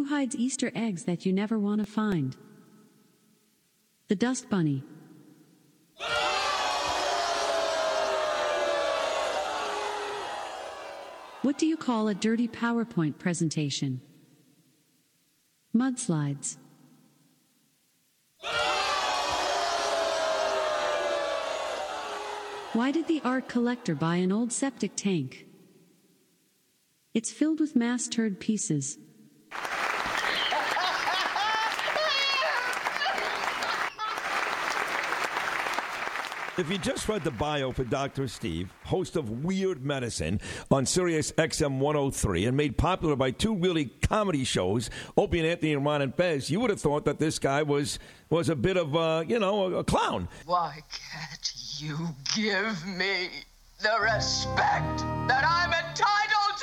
Who hides Easter eggs that you never want to find? The Dust Bunny. What do you call a dirty PowerPoint presentation? Mudslides. Why did the art collector buy an old septic tank? It's filled with mass turd pieces. If you just read the bio for Dr. Steve, host of Weird Medicine on Sirius XM 103 and made popular by two really comedy shows, Opie and Anthony and Ron and Fez, you would have thought that this guy was was a bit of a, you know, a, a clown. Why can't you give me the respect that I'm entitled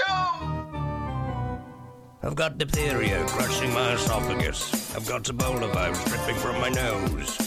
to? I've got diphtheria crushing my esophagus. I've got Ebola virus dripping from my nose.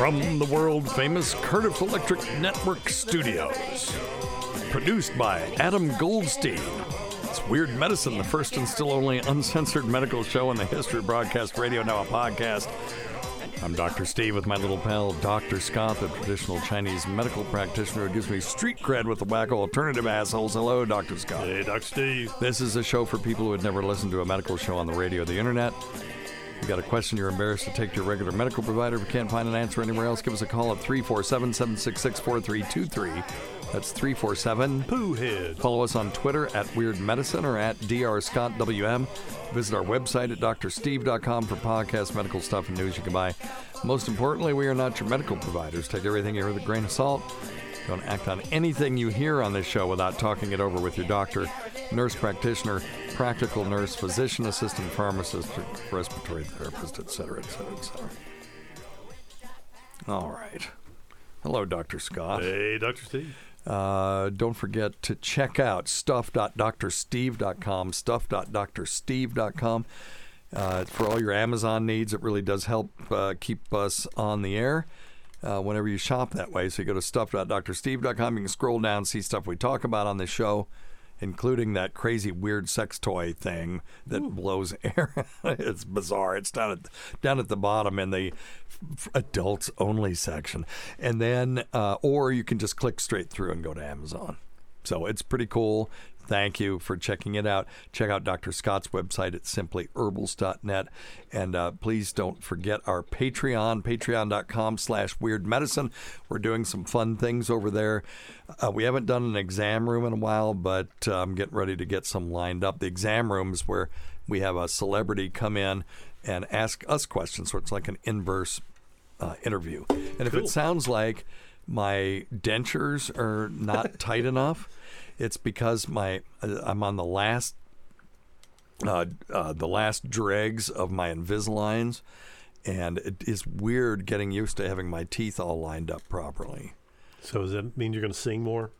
From the world famous Cardiff Electric Network Studios. Produced by Adam Goldstein. It's Weird Medicine, the first and still only uncensored medical show in the history of broadcast radio, now a podcast. I'm Dr. Steve with my little pal, Dr. Scott, the traditional Chinese medical practitioner who gives me street cred with the wacko alternative assholes. Hello, Dr. Scott. Hey, Dr. Steve. This is a show for people who had never listened to a medical show on the radio or the internet. You got a question you're embarrassed to take to your regular medical provider. If you can't find an answer anywhere else, give us a call at 347 766 4323. That's 347 Poohhead. Follow us on Twitter at Weird Medicine or at DrScottWM. Visit our website at drsteve.com for podcast, medical stuff, and news you can buy. Most importantly, we are not your medical providers. Take everything here with a grain of salt. Don't act on anything you hear on this show without talking it over with your doctor, nurse practitioner, practical nurse, physician assistant, pharmacist, respiratory therapist, etc., etc., etc. All right. Hello, Dr. Scott. Hey, Dr. Steve. Uh, don't forget to check out stuff.drsteve.com, stuff.drsteve.com. Uh, for all your Amazon needs, it really does help uh, keep us on the air uh, whenever you shop that way. So you go to stuff.drsteve.com. You can scroll down, see stuff we talk about on this show, including that crazy weird sex toy thing that blows air. it's bizarre. It's down at down at the bottom in the adults only section, and then uh, or you can just click straight through and go to Amazon. So it's pretty cool. Thank you for checking it out. Check out Dr. Scott's website at simplyherbals.net. And uh, please don't forget our Patreon, patreon.com slash weird medicine. We're doing some fun things over there. Uh, we haven't done an exam room in a while, but uh, I'm getting ready to get some lined up. The exam room is where we have a celebrity come in and ask us questions. So it's like an inverse uh, interview. And if Cool. it sounds like my dentures are not tight enough, it's because my uh, I'm on the last uh, uh, the last dregs of my Invisaligns, and it is weird getting used to having my teeth all lined up properly. So does that mean you're going to sing more?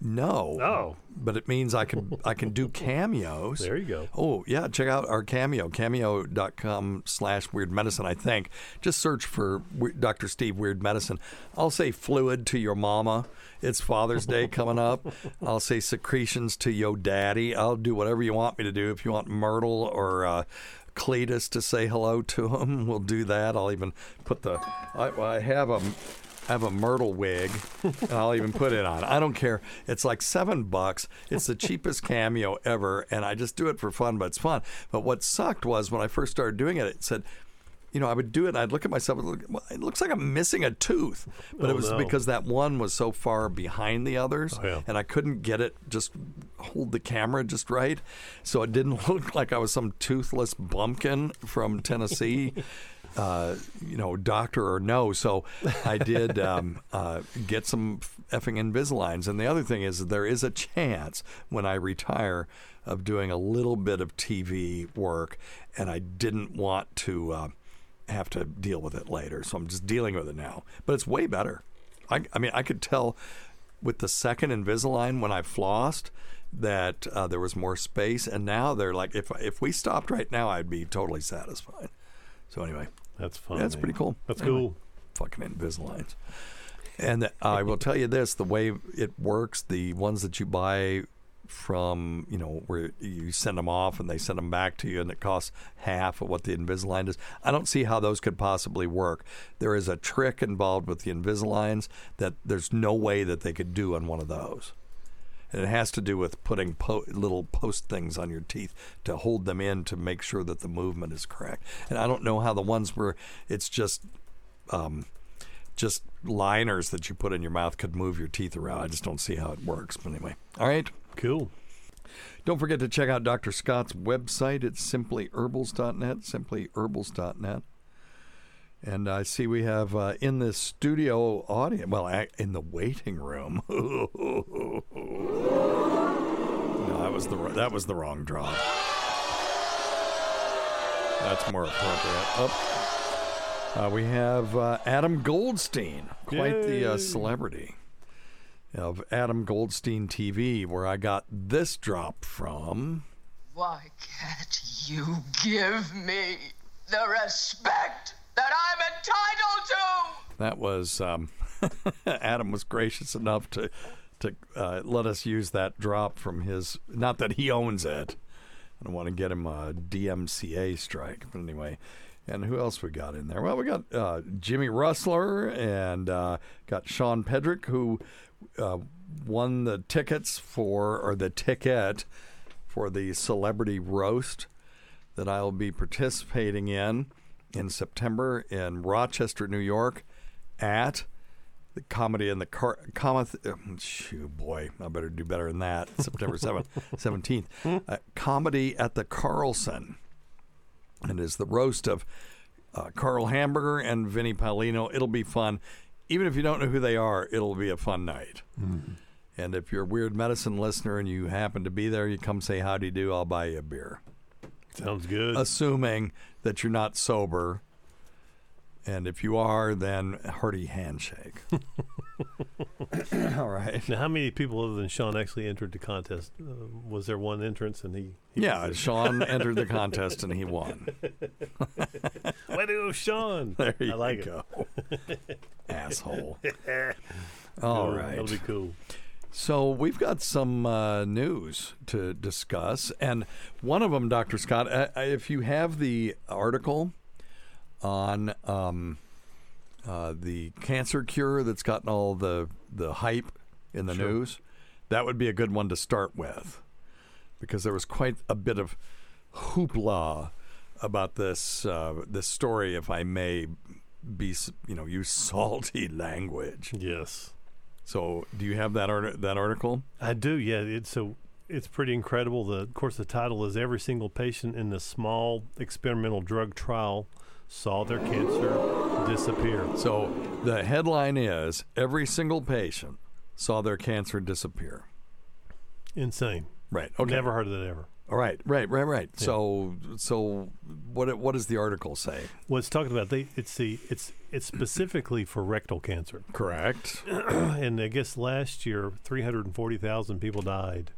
No. Oh. But it means I can I can do cameos. There you go. Oh, yeah, check out our cameo, cameo.com slash weird medicine, I think. Just search for Dr. Steve Weird Medicine. I'll say fluid to your mama. It's Father's Day coming up. I'll say secretions to yo daddy. I'll do whatever you want me to do. If you want Myrtle or uh, Cletus to say hello to him, we'll do that. I'll even put the. I, I have a. I have a myrtle wig, and I'll even put it on. I don't care. It's like seven bucks. It's the cheapest cameo ever, and I just do it for fun, but it's fun. But what sucked was when I first started doing it, it said, you know, I would do it, and I'd look at myself, and look, well, it looks like I'm missing a tooth. But Oh, it was no. because that one was so far behind the others, Oh, yeah. and I couldn't get it just hold the camera just right. So it didn't look like I was some toothless bumpkin from Tennessee. Uh, you know, doctor or no. So I did um, uh, get some effing Invisaligns. And the other thing is, there is a chance when I retire of doing a little bit of TV work, and I didn't want to uh, have to deal with it later. So I'm just dealing with it now. But it's way better. I, I mean, I could tell with the second Invisalign when I flossed that uh, there was more space, and now they're like, if if we stopped right now, I'd be totally satisfied. So anyway, That's fun. that's pretty cool. That's Anyway, cool. Fucking Invisaligns. And uh, I will tell you this: the way it works, the ones that you buy from, you know, where you send them off and they send them back to you, and it costs half of what the Invisalign is. I don't see how those could possibly work. There is a trick involved with the Invisaligns that there's no way that they could do on one of those. And it has to do with putting po- little post things on your teeth to hold them in to make sure that the movement is correct. And I don't know how the ones where it's just um, just liners that you put in your mouth could move your teeth around. I just don't see how it works. But anyway, all right. Cool. Don't forget to check out Dr. Scott's website. It's simplyherbals.net, simplyherbals.net. And I see we have uh, in the studio audience, well, in the waiting room. no, that was the that was the wrong draw. That's more appropriate. Oh. Uh, we have uh, Adam Goldstein, quite the uh, celebrity of Adam Goldstein TV, where I got this drop from. Why can't you give me the respect that I'm entitled to? That was um, Adam was gracious enough to to uh, let us use that drop from his. Not that he owns it. I don't want to get him a DMCA strike, but anyway. And who else we got in there? Well, we got uh, Jimmy Rustler and uh, got Sean Pedrick, who uh, won the tickets for or the ticket for the celebrity roast that I'll be participating in in September in Rochester, New York, at the comedy and the car. Cometh, uh, shoo, boy, I better do better than that. September seventh, seventeenth, uh, comedy at the Carlson, and is the roast of uh, Carl Hamburger and Vinnie Paulino. It'll be fun. even if you don't know who they are, it'll be a fun night. And if you're a weird medicine listener and you happen to be there, you come say howdy do. I'll buy you a beer, Sounds good. assuming that you're not sober. And if you are, then hearty handshake. All right. now, how many people other than Sean actually entered the contest? Uh, was there one entrance and he? he Yeah, Sean entered the contest and he won. Way to go, Sean! There you I like go. it. Asshole. All right. That'll be cool. So we've got some uh, news to discuss, and one of them, Dr. Scott, uh, uh, if you have the article on um, uh, the cancer cure that's gotten all the the hype in the news, that would be a good one to start with, because there was quite a bit of hoopla about this uh, this story, if I may be, you know, use salty language. Yes, So, do you have that art- that article? I do. Yeah, it's so it's pretty incredible. The of course the title is every single patient in the small experimental drug trial saw their cancer disappear. So, the headline is every single patient saw their cancer disappear. Insane. Right. Okay. Never heard of that ever. All right. Right. Right. Right. So, so what what does the article say? Well, it's talking about they. It's the it's it's specifically for rectal cancer, Correct. and I guess last year three hundred and forty thousand people died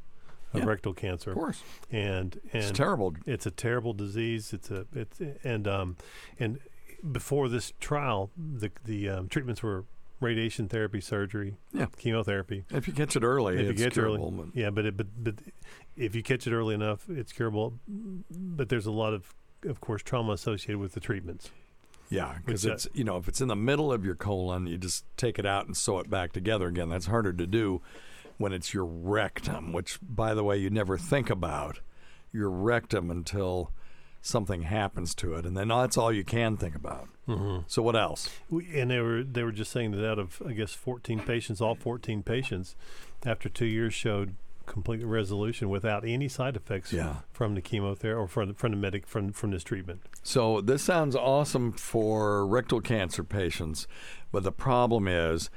of Yeah. rectal cancer. Of course. and and It's terrible. It's a terrible disease. It's a it's and um and before this trial, the the um, treatments were radiation therapy, surgery, Yeah. chemotherapy. If you catch it early, If you it's catch it curable. early, yeah, but it, but but if you catch it early enough, it's curable. But there's a lot of of course trauma associated with the treatments. Yeah, because uh, it's you know if it's in the middle of your colon, you just take it out and sew it back together again. That's harder to do when it's your rectum, which by the way you never think about your rectum until something happens to it, and then that's all you can think about. Mm-hmm. So what else? We, and they were they were just saying that out of I guess 14 patients, all 14 patients, after two years showed complete resolution without any side effects Yeah. from the chemotherapy or from the, from the medic from from this treatment. So this sounds awesome for rectal cancer patients, but the problem is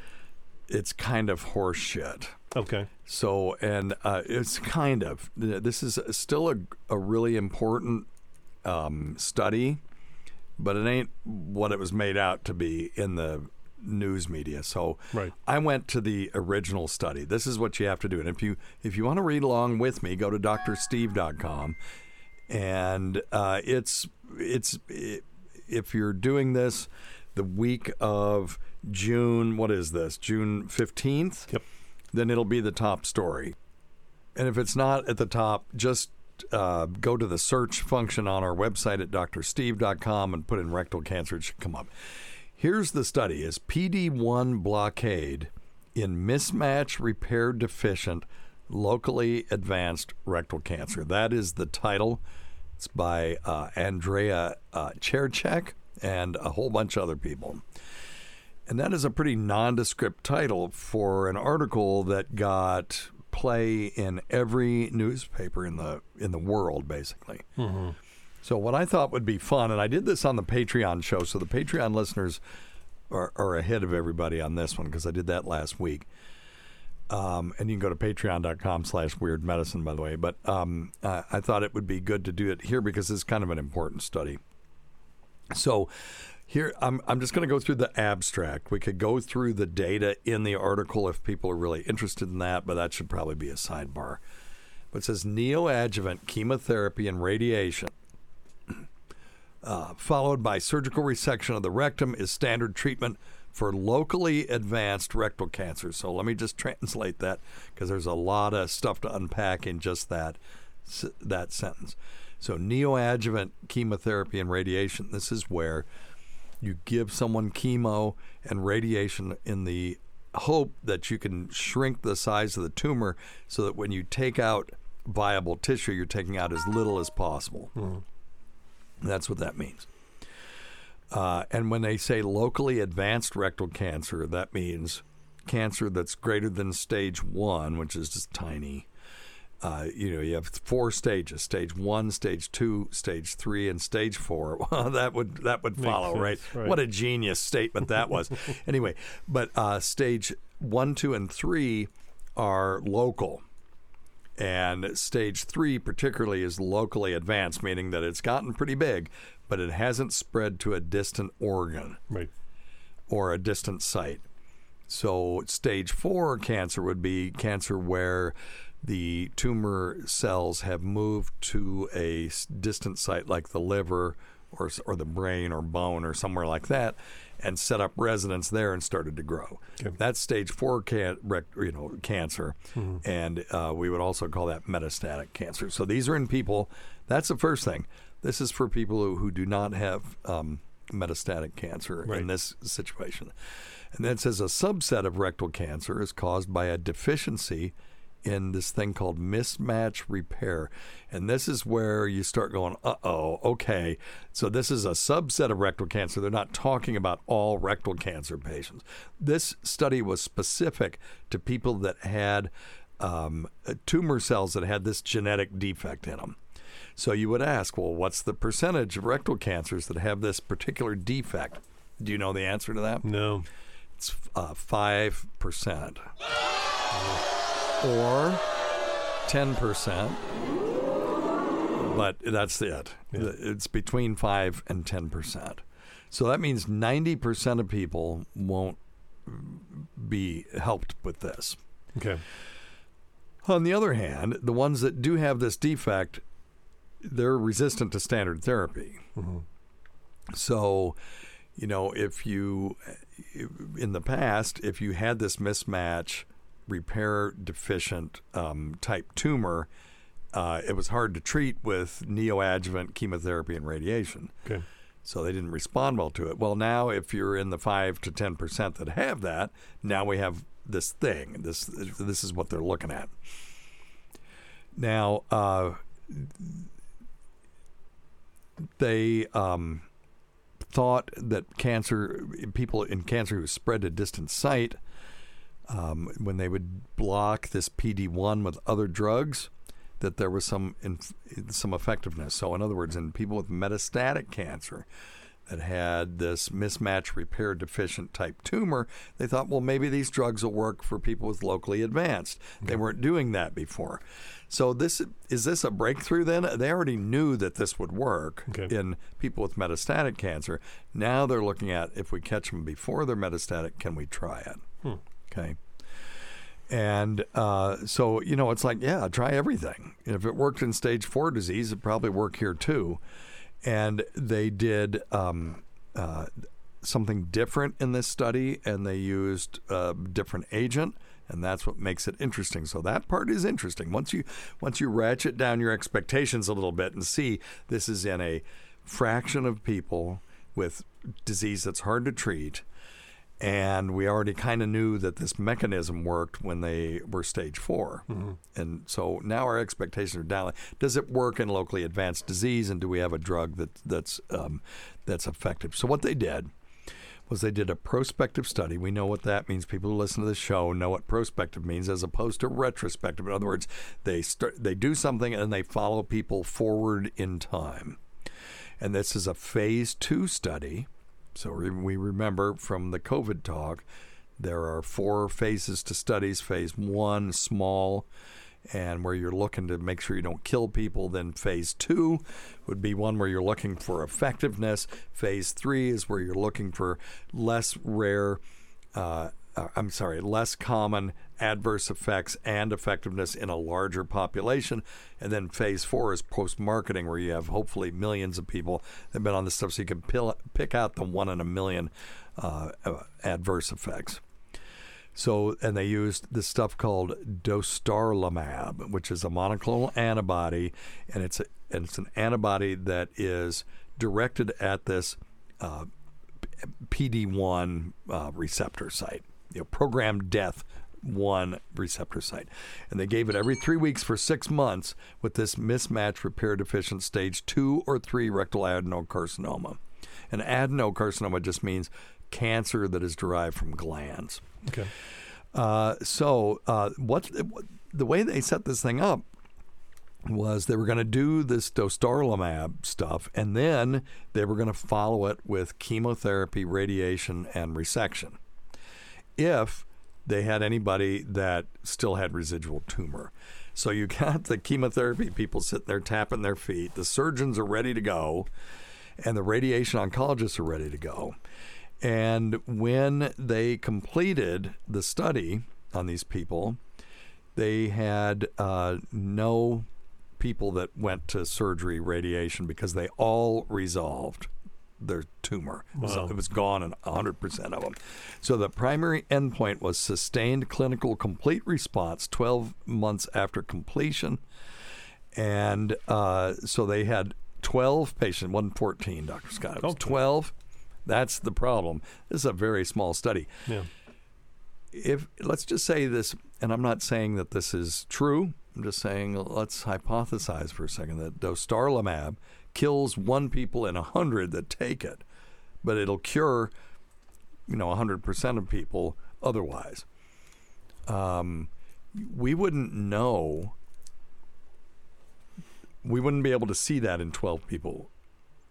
it's kind of horse shit. Okay. So, and uh, it's kind of this is still a, a really important um, study, but it ain't what it was made out to be in the news media. So, Right. I went to the original study. This is what you have to do, and if you if you want to read along with me, go to drsteve.com, and uh, it's it's i if you're doing this the week of June, what is this? June fifteenth Yep. Then it'll be the top story. And if it's not at the top, just uh, go to the search function on our website at drsteve.com and put in rectal cancer. It should come up. Here's the study: Is PD1 blockade in mismatch repair deficient locally advanced rectal cancer? That is the title. It's by uh, Andrea uh, Cercek and a whole bunch of other people. And that is a pretty nondescript title for an article that got play in every newspaper in the in the world, basically. So what I thought would be fun, and I did this on the Patreon show, so the Patreon listeners are, are ahead of everybody on this one because I did that last week. Um, and you can go to patreon.com slash weird medicine, by the way. But um, uh, I thought it would be good to do it here because it's kind of an important study. So here, I'm, I'm just going to go through the abstract. We could go through the data in the article if people are really interested in that, but that should probably be a sidebar. But it says neoadjuvant chemotherapy and radiation, uh, followed by surgical resection of the rectum, is standard treatment for locally advanced rectal cancer. So let me just translate that because there's a lot of stuff to unpack in just that that sentence. So neoadjuvant chemotherapy and radiation. This is where you give someone chemo and radiation in the hope that you can shrink the size of the tumor so that when you take out viable tissue, you're taking out as little as possible. That's what that means. Uh, and when they say locally advanced rectal cancer, that means cancer that's greater than stage one, which is just tiny, uh, you know, you have four stages: stage one, stage two, stage three, and stage four. Well, that would that would follow, right? right. What a genius statement that was. anyway, but uh, stage one, two, and three are local. And stage three, particularly, is locally advanced, meaning that it's gotten pretty big, but it hasn't spread to a distant organ Right. or a distant site. So, stage four cancer would be cancer where the tumor cells have moved to a distant site like the liver or, or the brain or bone or somewhere like that and set up residence there and started to grow. That's stage four can, you know, cancer. And uh, we would also call that metastatic cancer. So, these are in people. That's the first thing. This is for people who, who do not have um, metastatic cancer in this situation. And then it says a subset of rectal cancer is caused by a deficiency in this thing called mismatch repair. And this is where you start going, uh oh, okay. So this is a subset of rectal cancer. They're not talking about all rectal cancer patients. This study was specific to people that had um, tumor cells that had this genetic defect in them. So you would ask, well, what's the percentage of rectal cancers that have this particular defect? Do you know the answer to that? No. It's uh, 5% or 10%. But that's it. It's between 5 and 10%. So that means 90% of people won't be helped with this. Okay. On the other hand, the ones that do have this defect, they're resistant to standard therapy. Mm-hmm. So, you know, if you, in the past, if you had this mismatch, repair deficient um, type tumor, uh, it was hard to treat with neoadjuvant chemotherapy and radiation. Okay. So they didn't respond well to it. Well, now if you're in the five to ten percent that have that, now we have this thing. This this is what they're looking at. Now, uh, they um, thought that cancer people in cancer who spread to distant site um, when they would block this PD one with other drugs, that there was some inf- some effectiveness. So, in other words, in people with metastatic cancer that had this mismatch repair deficient type tumor, they thought, well, maybe these drugs will work for people with locally advanced. They weren't doing that before. So, this is this a breakthrough? Then they already knew that this would work Okay. in people with metastatic cancer. Now they're looking at if we catch them before they're metastatic, can we try it? Okay. And uh, so, you know, it's like, yeah, try everything. If it worked in stage four disease, it'd probably work here too. And they did um, uh, something different in this study, and they used a different agent, and that's what makes it interesting. So that part is interesting. Once you once you ratchet down your expectations a little bit and see this is in a fraction of people with disease that's hard to treat and we already kind of knew that this mechanism worked when they were stage 4 and so now our expectations are down. Does it work in locally advanced disease, and do we have a drug that that's um, that's effective? So what they did was they did a prospective study. We know what that means. People who listen to the show know what prospective means, as opposed to retrospective. In other words, they start they do something and they follow people forward in time. And this is a phase two study. So we remember from the COVID talk, there are four phases to studies. Phase one, small, and where you're looking to make sure you don't kill people. Then phase two would be one where you're looking for effectiveness. Phase three is where you're looking for less rare. Uh, uh, I'm sorry, less common adverse effects and effectiveness in a larger population. And then phase four is post marketing, where you have hopefully millions of people that have been on this stuff, so you can pill, pick out the one in a million uh, uh, adverse effects. So, and they used this stuff called dostarlimab, which is a monoclonal antibody, and it's a, and it's an antibody that is directed at this uh, PD1 uh, receptor site, you know, programmed death one receptor site. And they gave it every three weeks for six months with this mismatch repair deficient stage two or three rectal adenocarcinoma. And adenocarcinoma just means cancer that is derived from glands. Okay. Uh, so, uh, what the way they set this thing up was they were going to do this dostarlimab stuff, and then they were going to follow it with chemotherapy, radiation, and resection. If they had anybody that still had residual tumor. So you got the chemotherapy people sitting there tapping their feet. The surgeons are ready to go, and the radiation oncologists are ready to go. And when they completed the study on these people, they had uh, no people that went to surgery, radiation, because they all resolved their tumor. So it was gone in 100% of them. So the primary endpoint was sustained clinical complete response 12 months after completion. And uh, so they had 12 patients, wasn't 14, Dr. Scott. It was Okay. 12. That's the problem. This is a very small study Yeah. if let's just say this, and I'm not saying that this is true. I'm just saying let's hypothesize for a second that dostarlimab kills one people in a hundred that take it, but it'll cure, you know, hundred percent of people otherwise. Um, we wouldn't know. We wouldn't be able to see that in 12 people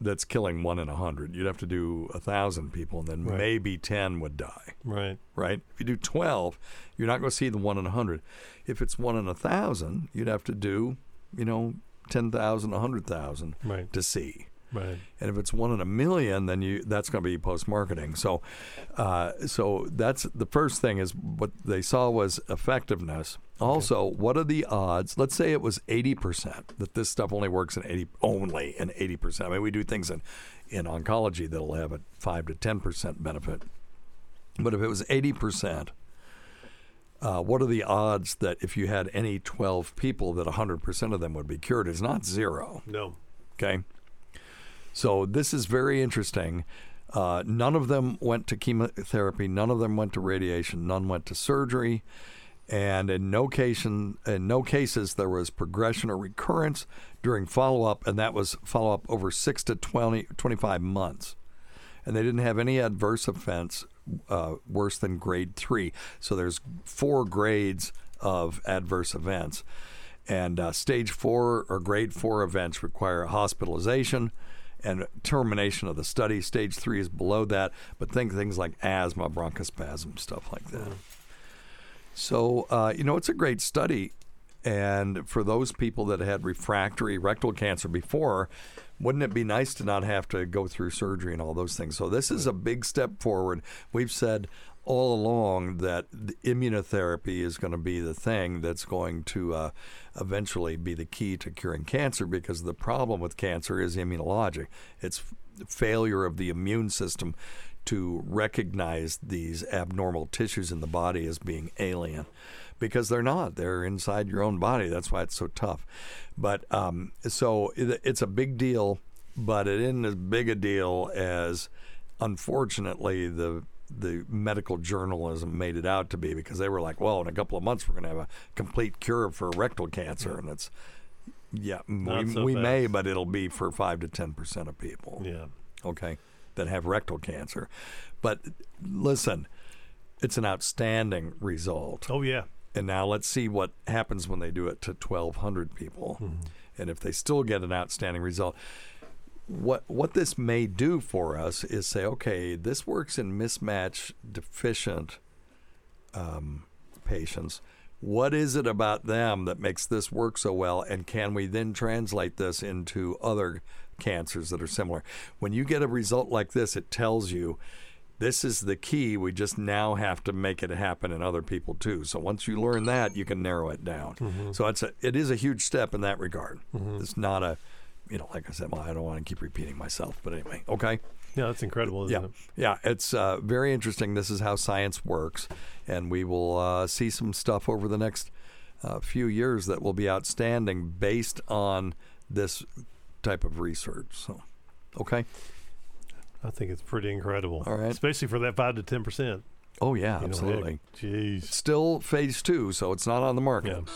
that's killing one in a hundred. You'd have to do a thousand people, and then Right. maybe 10 would die Right. right? If you do 12, you're not going to see the one in a 100. If it's one in a 1,000, you'd have to do, you know, 10,000, 100,000 Right. to see. Right. And if it's one in a million, then you that's going to be post marketing. So, uh, so that's the first thing is what they saw was effectiveness. Also, what are the odds? Let's say it was eighty percent that this stuff only works in eighty only in eighty percent. I mean, we do things in in oncology that'll have a five to ten percent benefit. But if it was eighty percent, uh, what are the odds that if you had any twelve people that hundred percent of them would be cured? It's not zero. No. Okay. So this is very interesting. Uh, none of them went to chemotherapy. None of them went to radiation. None went to surgery. And in no case, in no cases, there was progression or recurrence during follow up, and that was follow up over six to 20, 25 months. And they didn't have any adverse events uh, worse than grade three. So there's four grades of adverse events. And uh, stage four or grade four events require hospitalization and termination of the study. Stage three is below that, but think things like asthma, bronchospasm, stuff like that. So, uh, you know, it's a great study. And for those people that had refractory rectal cancer before, wouldn't it be nice to not have to go through surgery and all those things? So, this is a big step forward. We've said all along that the immunotherapy is going to be the thing that's going to uh, eventually be the key to curing cancer because the problem with cancer is immunologic. It's failure of the immune system to recognize these abnormal tissues in the body as being alien because they're not. They're inside your own body. That's why it's so tough. But um, so it, it's a big deal, but it isn't as big a deal as, unfortunately, the the medical journalism made it out to be because they were like, well, in a couple of months we're going to have a complete cure for rectal cancer, and it's yeah, Not we, so we may, but it'll be for five to ten percent of people Yeah. okay, that have rectal cancer. But listen, it's an outstanding result. Oh yeah. And now let's see what happens when they do it to 1,200 people. And if they still get an outstanding result. What, what this may do for us is say, okay, this works in mismatch deficient um, patients. What is it about them that makes this work so well? And can we then translate this into other cancers that are similar? When you get a result like this, it tells you this is the key. We just now have to make it happen in other people too. So once you learn that, you can narrow it down. So it's a, it is a huge step in that regard. It's not a, you know, like I said, well, I don't want to keep repeating myself, but anyway, okay. Yeah, that's incredible, isn't Yeah, it? yeah, it's uh, very interesting. This is how science works, and we will uh, see some stuff over the next uh, few years that will be outstanding based on this type of research. So, okay. I think it's pretty incredible. All right. Especially for that five to ten percent. Oh yeah, You absolutely. Jeez. Still phase two, so it's not on the market. Yeah.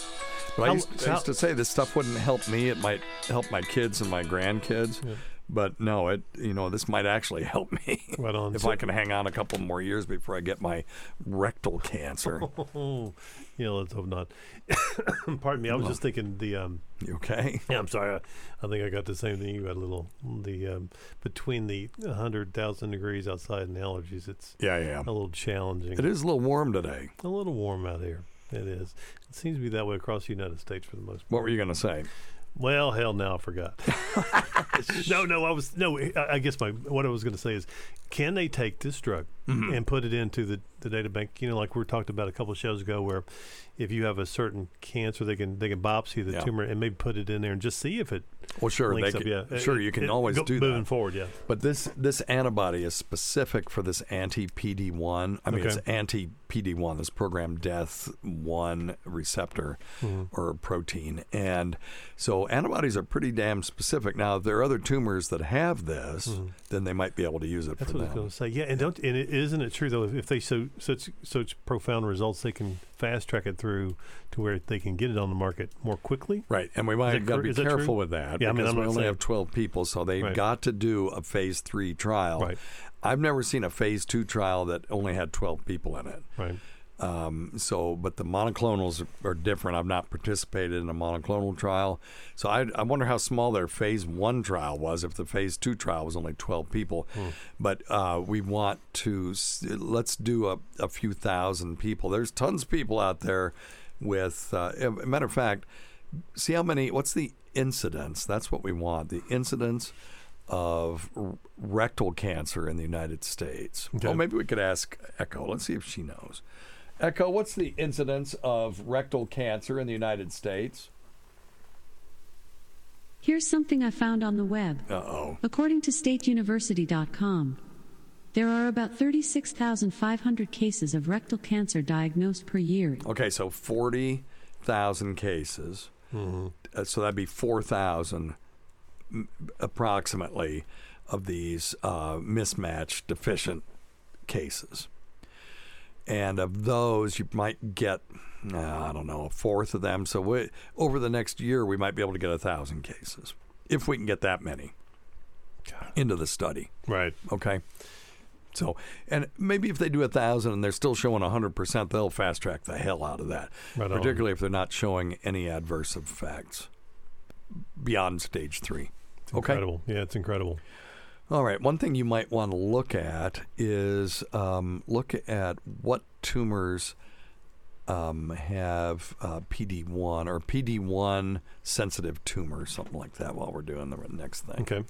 But I How- used, I used to say this stuff wouldn't help me. It might help my kids and my grandkids. But no, it you know this might actually help me Right on. if So- I can hang on a couple more years before I get my rectal cancer. Oh, Oh, yeah, let's hope not. Pardon me. I was just thinking the. Um, You okay? yeah, I'm sorry. I, I think I got the same thing you got. A little the um, between the hundred thousand degrees outside and allergies. It's Yeah, yeah. a little challenging. It is a little warm today. a little warm out here. It is. It seems to be that way across the United States for the most part. What were you going to say? Well, hell, now I forgot. no, no, I was no. I I guess my what I was going to say is, can they take this drug Mm-hmm. and put it into the, the data bank? You know, like we talked about a couple of shows ago, where if you have a certain cancer, they can they can biopsy the Yeah. tumor and maybe put it in there and just see if it Well, sure, they links up. can, Yeah, sure, It- you can it- always go- do moving that. forward. Yeah, But this this antibody is specific for this anti PD one. I mean, it's anti PD one, this program death one receptor Mm-hmm. or protein, and so antibodies are pretty damn specific. Now, if there are other tumors that have this, then they might be able to use it Mm-hmm. that's for what I was them. going to say. Yeah, and don't and it, isn't it true though? If, they show such such profound results, they can fast track it through to where they can get it on the market more quickly. Right, and we might have got to be is that true? careful with that Yeah, because I'm we only saying- have 12 people, so they've Right. got to do a phase three trial. Right. I've never seen a phase two trial that only had 12 people in it. Right. Um, so, but the monoclonals are different. I've not participated in a monoclonal trial, so I, I wonder how small their phase one trial was. If the phase two trial was only twelve people, but uh, we want to let's do a, a few thousand people. There's tons of people out there with. Uh, a matter of fact, see how many. What's the incidence? That's what we want. The incidence of r- rectal cancer in the United States. Okay. Well, maybe we could ask Echo. Let's see if she knows. Echo, what's the incidence of rectal cancer in the United States? Here's something I found on the web. Uh oh. According to stateuniversity.com, there are about 36,500 cases of rectal cancer diagnosed per year. Okay, so 40,000 cases. Uh, so that'd be 4,000 m- approximately of these uh, mismatch deficient cases. And of those, you might get, uh, I don't know, a fourth of them. So we, over the next year, we might be able to get a thousand cases if we can get that many into the study. Right. Okay. So, and maybe if they do a thousand and they're still showing hundred percent, they'll fast track the hell out of that. Right particularly if they're not showing any adverse effects beyond stage three. Okay. Incredible. Yeah, it's incredible. All right. One thing you might want to look at is um, look at what tumors um, have uh, PD1 or PD1 sensitive tumors, something like that, while we're doing the next thing. Okay.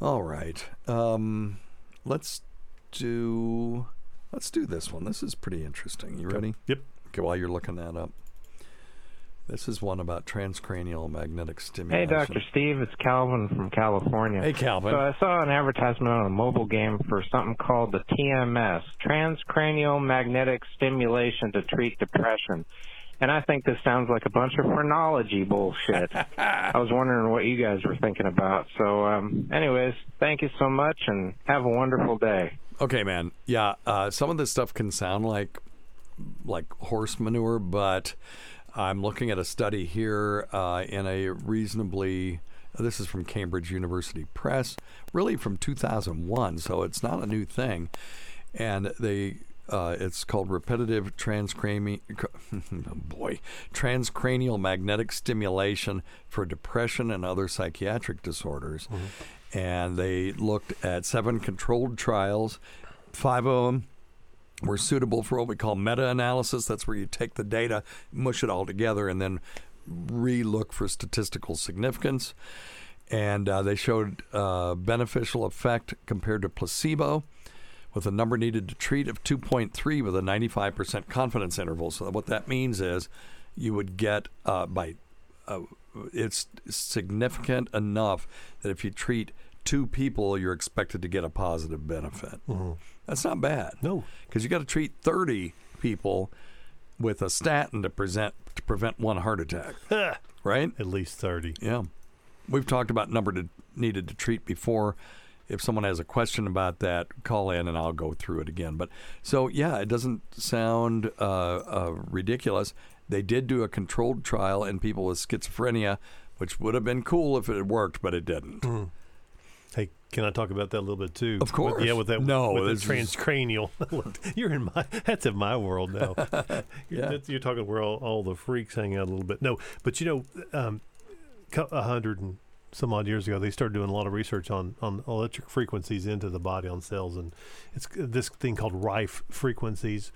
All right. Um, let's do let's do this one. This is pretty interesting. You ready? Yep. Okay. While you're looking that up, this is one about transcranial magnetic stimulation. Hey. Dr. Steve, it's Calvin from California. Hey, Calvin. So I saw an advertisement on a mobile game for something called the TMS, Transcranial Magnetic Stimulation to Treat Depression. And I think this sounds like a bunch of phrenology bullshit. I was wondering what you guys were thinking about. So, um, anyways, thank you so much and have a wonderful day. Okay, man. Yeah, uh, some of this stuff can sound like like horse manure, but I'm looking at a study here uh, in a reasonably. This is from Cambridge University Press, really from 2001, so it's not a new thing. And they, uh, it's called repetitive transcranial, boy, transcranial magnetic stimulation for depression and other psychiatric disorders. And they looked at seven controlled trials. Five of them were suitable for what we call meta-analysis. That's where you take the data, mush it all together, and then re-look for statistical significance. And uh, they showed uh, beneficial effect compared to placebo, with a number needed to treat of 2.3 with a 95% confidence interval. So what that means is you would get uh, by uh, it's significant enough that if you treat two people, you're expected to get a positive benefit. That's not bad. No. because you got to treat 30 people with a statin to present to prevent one heart attack, right? At least 30. Yeah, we've talked about number to, needed to treat before. If someone has a question about that, call in and I'll go through it again. But so yeah, it doesn't sound uh, uh, ridiculous. They did do a controlled trial in people with schizophrenia, which would have been cool if it had worked, but it didn't. Can I talk about that a little bit too? Of course. With, yeah, with that. No, with the is- transcranial. you're in my. That's in my world now. you're, Yeah. that's- you're talking where all, all the freaks hang out a little bit. No, but you know, um, a hundred and some odd years ago, they started doing a lot of research on on electric frequencies into the body on cells, and it's this thing called Rife frequencies.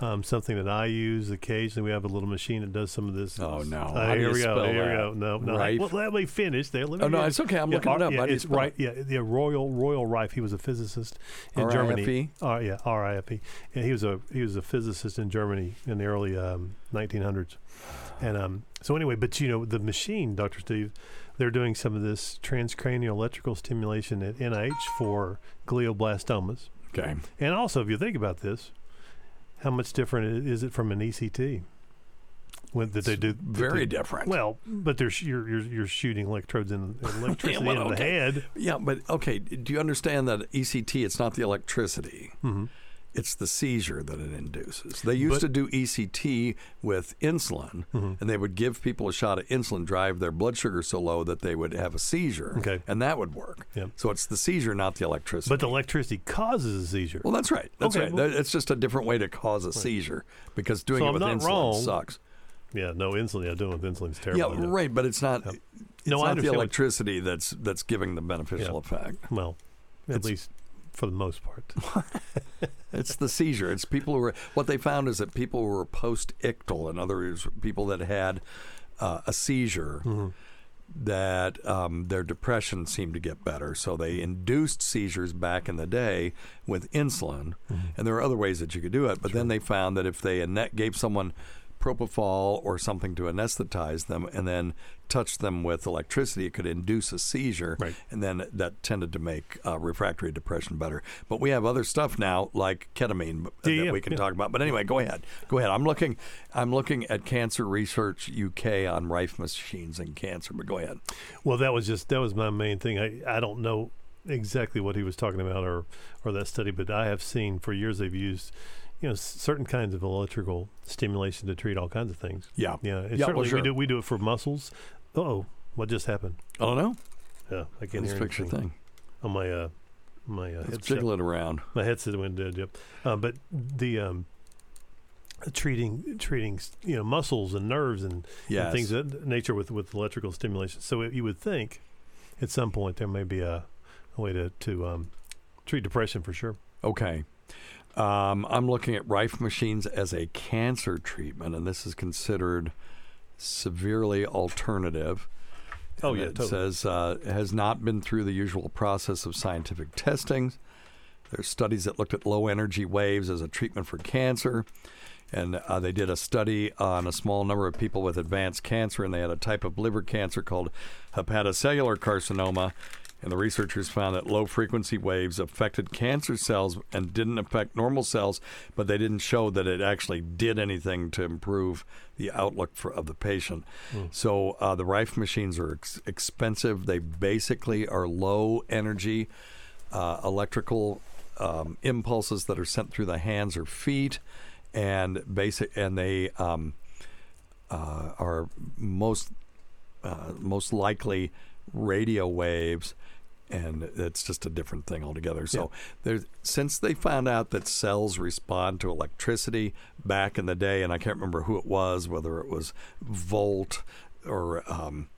Um, something that I use occasionally. We have a little machine that does some of this. Oh, no. Uh, here we go. Here we go. No, no. Rife? Well, let me finish there. Let me Oh, no, it's okay. I'm yeah, looking it up. Yeah, How do you it's right. Yeah, the Royal Royal Rife. He was a physicist in R-I-F-E? Germany. Yeah, R-I-F-E. And he was a he was a physicist in Germany in the early um, 1900s. And um, so anyway, but you know the machine, Doctor Steve, they're doing some of this transcranial electrical stimulation at NIH for glioblastomas. Okay. And also, if you think about this, how much different is it from an ECT? When that they do that very they- different. Well, but there's you're you're, you're shooting electrodes in electricity well, in the head. Yeah, but okay. Do you understand that ECT? It's not the electricity. Mhm. It's the seizure that it induces. They used But- to do ECT with insulin, Mm-hmm. and they would give people a shot of insulin, drive their blood sugar so low that they would have a seizure, Okay. and that would work. Yep. So it's the seizure, not the electricity. But the electricity causes a seizure. well, that's right. That's Okay, right. well- it's just a different way to cause a seizure because doing So it with insulin wrong. sucks. yeah, no insulin. Yeah, doing with insulin is terrible. Yeah, know. right. But it's not. It's No, I not the electricity that's that's giving the beneficial Yeah. effect. Well, at It's- least for the most part. It's the seizure. It's people who were. What they found is that people who were post-ictal, in other words, people that had uh, a seizure, Mm-hmm. that um, their depression seemed to get better. So they induced seizures back in the day with insulin, Mm-hmm. and there are other ways that you could do it. But then they found that if they gave someone propofol or something to anesthetize them, and then touch them with electricity, it could induce a seizure, Right. and then that tended to make uh, refractory depression better. But we have other stuff now, like ketamine, Yeah, that yeah, we can yeah. talk about. But anyway, go ahead. Go ahead. I'm looking. I'm looking at Cancer Research UK on Rife machines and cancer. But go ahead. Well, that was just that was my main thing. I I don't know exactly what he was talking about or or that study, but I have seen for years they've used you know certain kinds of electrical stimulation to treat all kinds of things. Yeah. Yeah, Yeah, well, certainly sure. we do we do it for muscles. Oh, what just happened? I don't know. Yeah, I can't Let's hear fix anything thing. on my uh my uh, Let's headset. jiggle it around. My headset went dead. Yep. Uh, but the um, treating treating you know muscles and nerves and, and things of that nature with with electrical stimulation. So it, you would think at some point there may be a, a way to to um, treat depression for sure. Okay. Um, I'm looking at Rife machines as a cancer treatment, and this is considered severely alternative. Oh, yeah, it totally. says uh, has not been through the usual process of scientific testing. There's studies that looked at low energy waves as a treatment for cancer, and uh, they did a study on a small number of people with advanced cancer, and they had a type of liver cancer called hepatocellular carcinoma. And the researchers found that low frequency waves affected cancer cells and didn't affect normal cells, but they didn't show that it actually did anything to improve the outlook for, of the patient. So uh, the Rife machines are ex- expensive. They basically are low energy uh, electrical um, impulses that are sent through the hands or feet, and basic and they um, uh, are most uh, most likely radio waves, and it's just a different thing altogether. So there's since they found out that cells respond to electricity back in the day, and I can't remember who it was, whether it was Volt or um,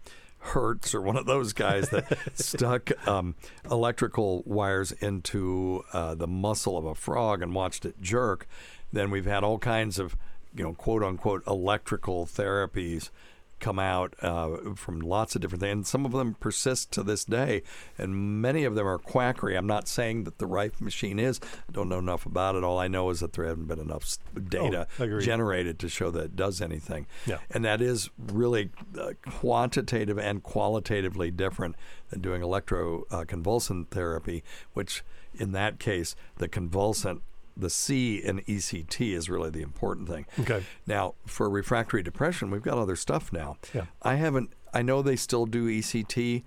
Hertz or one of those guys that stuck um, electrical wires into uh, the muscle of a frog and watched it jerk. Then we've had all kinds of, you know, quote unquote electrical therapies come out uh, from lots of different things. And some of them persist to this day, and many of them are quackery. I'm not saying that the Rife machine is. I don't know enough about it. All I know is that there haven't been enough data Oh, generated to show that it does anything. Yeah. And that is really uh, quantitative and qualitatively different than doing electroconvulsant therapy, which in that case, the convulsant, the C in ECT is really the important thing. Okay. Now, for refractory depression, we've got other stuff now. Yeah. I haven't. I know they still do ECT,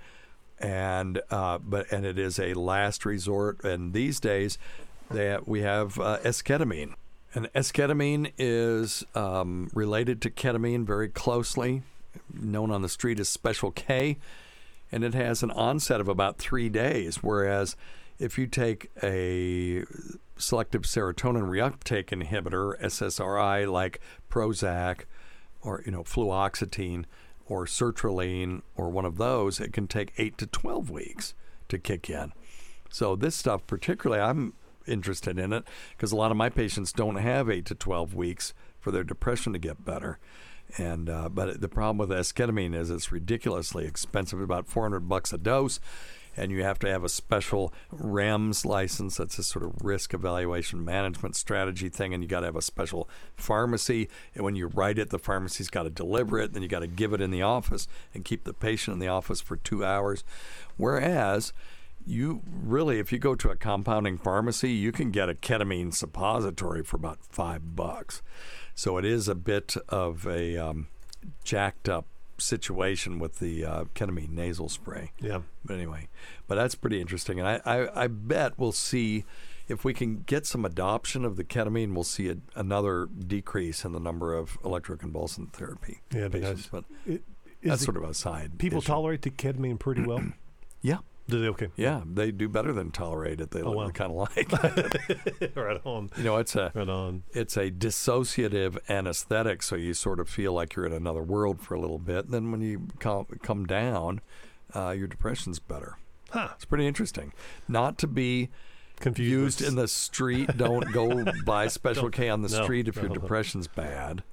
and uh, but and it is a last resort. And these days, they we have uh, esketamine, and esketamine is um, related to ketamine very closely, known on the street as Special K. and it has an onset of about three days. Whereas if you take a selective serotonin reuptake inhibitor, SSRI, like Prozac or you know fluoxetine or sertraline or one of those, it can take eight to twelve weeks to kick in. So this stuff, particularly, I'm interested in it because a lot of my patients don't have eight to twelve weeks for their depression to get better. And uh, but the problem with esketamine is it's ridiculously expensive, about 400 bucks a dose, and you have to have a special REMS license. That's a sort of risk evaluation management strategy thing, and you got to have a special pharmacy. And when you write it, the pharmacy's got to deliver it. Then you got to give it in the office and keep the patient in the office for two hours. Whereas you really, if you go to a compounding pharmacy, you can get a ketamine suppository for about five bucks. So it is a bit of a um, jacked up situation with the uh, ketamine nasal spray. Yeah. But anyway, but that's pretty interesting, and I, I, I bet we'll see if we can get some adoption of the ketamine, we'll see a, another decrease in the number of electroconvulsant therapy Yeah, patients. because But it- that's is sort of a side. People issue. tolerate the ketamine pretty well. Yeah. Do they? Okay. Yeah, they do better than tolerate it. They Oh, wow. kind of like. right on. You know, it's a right on. it's a dissociative anesthetic, so you sort of feel like you're in another world for a little bit. Then when you come come down, uh, your depression's better. Huh. It's pretty interesting. Not to be Confused used in the street. Don't go buy Special K on the No, street if your no. depression's bad.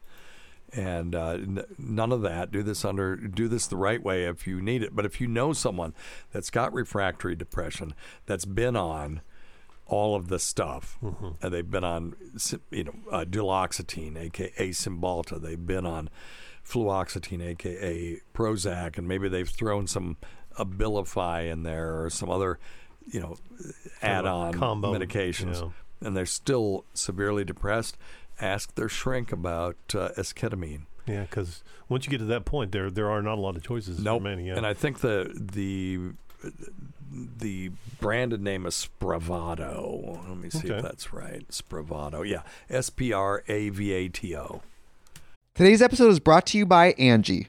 And uh, n- none of that. Do this under. Do this the right way if you need it. But if you know someone that's got refractory depression that's been on all of the stuff, Mm-hmm. and they've been on, you know, uh, duloxetine, aka Cymbalta. They've been on fluoxetine, aka Prozac, and maybe they've thrown some Abilify in there or some other, you know, Kind of a add-on combo, medications, yeah. And they're still severely depressed. Ask their shrink about uh, esketamine. Yeah, because once you get to that point, there there are not a lot of choices Nope. remaining. Yeah. And I think the the the branded name is Spravato. Let me see Okay. if that's right. Spravato. Yeah. S P R A V A T O. Today's episode is brought to you by Angie.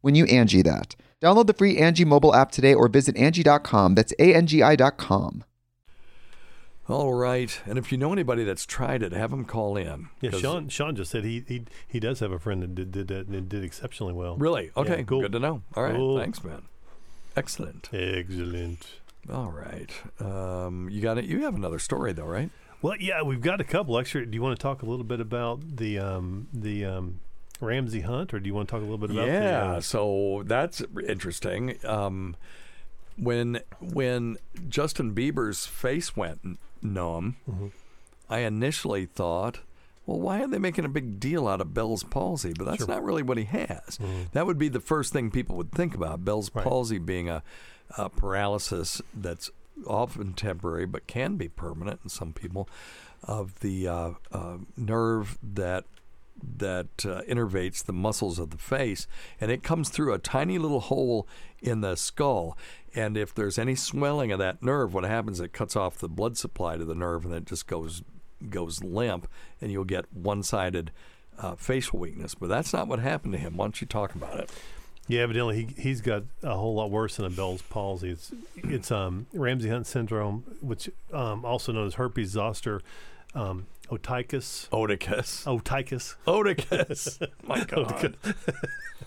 when you Angie that. Download the free Angie mobile app today or visit Angie.com. That's A-N-G-I dot com. All right. And if you know anybody that's tried it, have them call in. Yeah, Sean Sean just said he he he does have a friend that did did that and did exceptionally well. Really? Yeah, Okay. cool. Good to know. All right. Cool. Thanks, man. Excellent. Excellent. All right. Um, you got it. You have another story though, right? Well, yeah, we've got a couple. Actually, do you want to talk a little bit about the um, the um, Ramsay Hunt, or do you want to talk a little bit about yeah. the, uh, so that's interesting. Um, when when Justin Bieber's face went numb, Mm-hmm. I initially thought, well, why are they making a big deal out of Bell's palsy? But that's not really what he has. That would be the first thing people would think about Bell's Mm-hmm. Right. palsy being a, a paralysis that's often temporary but can be permanent in some people of the uh, uh, nerve that that uh, innervates the muscles of the face, and it comes through a tiny little hole in the skull. And if there's any swelling of that nerve, what happens? It cuts off the blood supply to the nerve, and it just goes goes limp, and you'll get one-sided uh, facial weakness. But that's not what happened to him. Why don't you talk about it? Yeah, evidently he he's got a whole lot worse than a Bell's palsy. It's it's um, Ramsay Hunt syndrome, which um, also known as herpes zoster um, oticus. Oticus. Oticus. Oticus. My God. Oticus.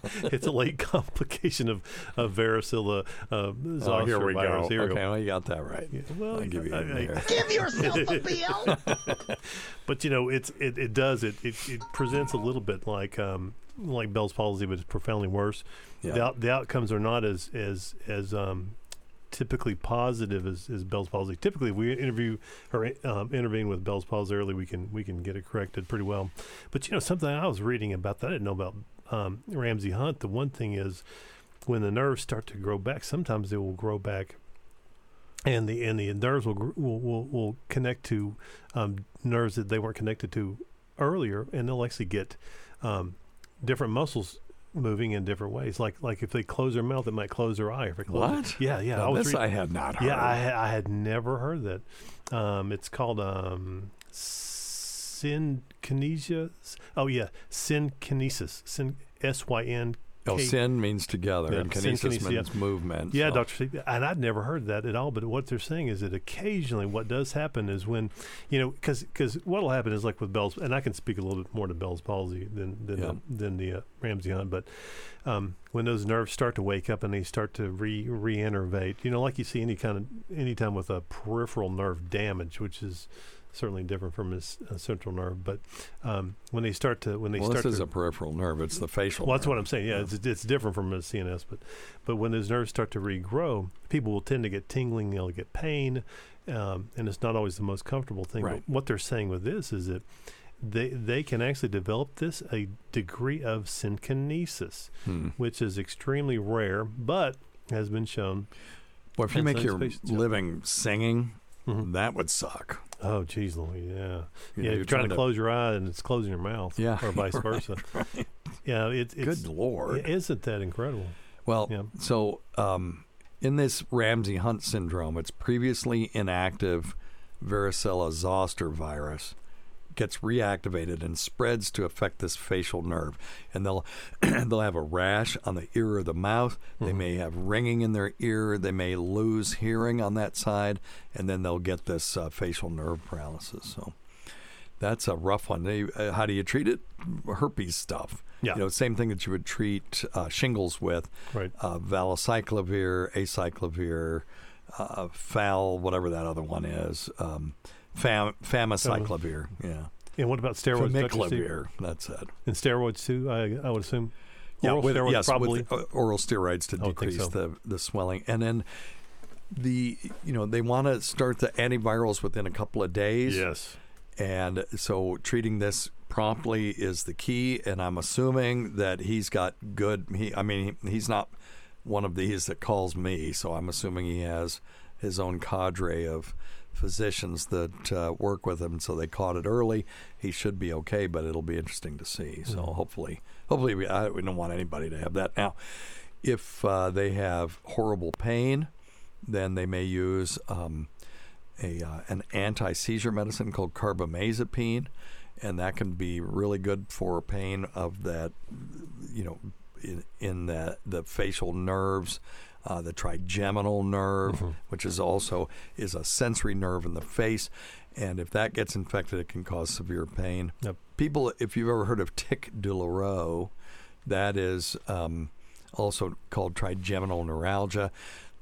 it's a late complication of, of varicella uh, zoster Oh, here we virus. go. Here we okay, go. well, you got that right. well, I'll give you I- a I- there. Give yourself a bill. But you know, it's it, it does it, it it presents a little bit like um like Bell's palsy, but it's profoundly worse. Yeah. The, the outcomes are not as as as um typically positive as, as Bell's palsy. Typically, if we interview or um, intervene with Bell's palsy early, we can we can get it corrected pretty well. But you know, something I was reading about that I didn't know about um, Ramsay Hunt. The one thing is when the nerves start to grow back, sometimes they will grow back and the and the nerves will will will, will connect to um, nerves that they weren't connected to earlier, and they'll actually get um, different muscles moving in different ways. Like like if they close their mouth, it might close their eye. If it closes, What? Yeah, yeah. Now, I was this reading- I had not heard. Yeah, I ha- I had never heard that. Um, it's called um, synkinesia. Oh yeah, synkinesis. Syn S Y N. Oh, sin means together, Yeah, and kinesis synkinesia, means yeah. movement. Yeah, so- Dr. Steve, and I'd never heard that at all. But what they're saying is that occasionally what does happen is when, you know, because what will happen is like with Bell's, and I can speak a little bit more to Bell's palsy than than Yeah. the, than the uh, Ramsay Hunt, but um, when those nerves start to wake up and they start to re reinnervate, you know, like you see any kind of anytime with a peripheral nerve damage, which is certainly different from his uh, central nerve, but um, when they start to when they well, start this is to a peripheral nerve. It's the facial. well, that's nerve. what I'm saying. Yeah, It's, it's different from a CNS, but but when those nerves start to regrow, people will tend to get tingling. They'll get pain, um, and it's not always the most comfortable thing. Right. But what they're saying with this is that they they can actually develop this a degree of synkinesis, Hmm. which is extremely rare, but has been shown. Well, if you make your yeah. living singing, Mhm. that would suck. Oh, geez, Louis, yeah, You yeah. know, you're you're trying, trying to close your eye and it's closing your mouth, Yeah, or vice right, versa. Yeah, it, it's Good lord. isn't that incredible? Well, Yeah. so um, in this Ramsay Hunt syndrome, it's previously inactive varicella zoster virus gets reactivated and spreads to affect this facial nerve, and they'll they'll have a rash on the ear or the mouth. They may have ringing in their ear. They may lose hearing on that side, and then they'll get this uh, facial nerve paralysis. So. That's a rough one. They, uh, how do you treat it? Herpes stuff. Yeah. You know, same thing that you would treat uh, shingles with. Right. Uh, valacyclovir, acyclovir, uh, fal, whatever that other one is. Um, fam, famiciclovir. Yeah. And what about steroids? Famiclovir. That's it. And steroids too, I, I would assume. Yeah, Oral with, steroids yes, probably. with oral steroids to I would think decrease so. the, the swelling. And then the, you know, they want to start the antivirals within a couple of days. yes. And so treating this promptly is the key. And I'm assuming that he's got good. He, I mean, he, he's not one of these that calls me. So I'm assuming he has his own cadre of physicians that uh, work with him. So they caught it early. He should be okay, but it'll be interesting to see. So hopefully, hopefully we, I, we don't want anybody to have that. Now, if uh, they have horrible pain, then they may use um, a uh, an anti seizure medicine called carbamazepine, and that can be really good for pain of that, you know, in, in the the facial nerves. Uh, the trigeminal nerve, Mm-hmm. which is also is a sensory nerve in the face, and if that gets infected, it can cause severe pain. Yep. People, if you've ever heard of tic douloureux, that is um, also called trigeminal neuralgia.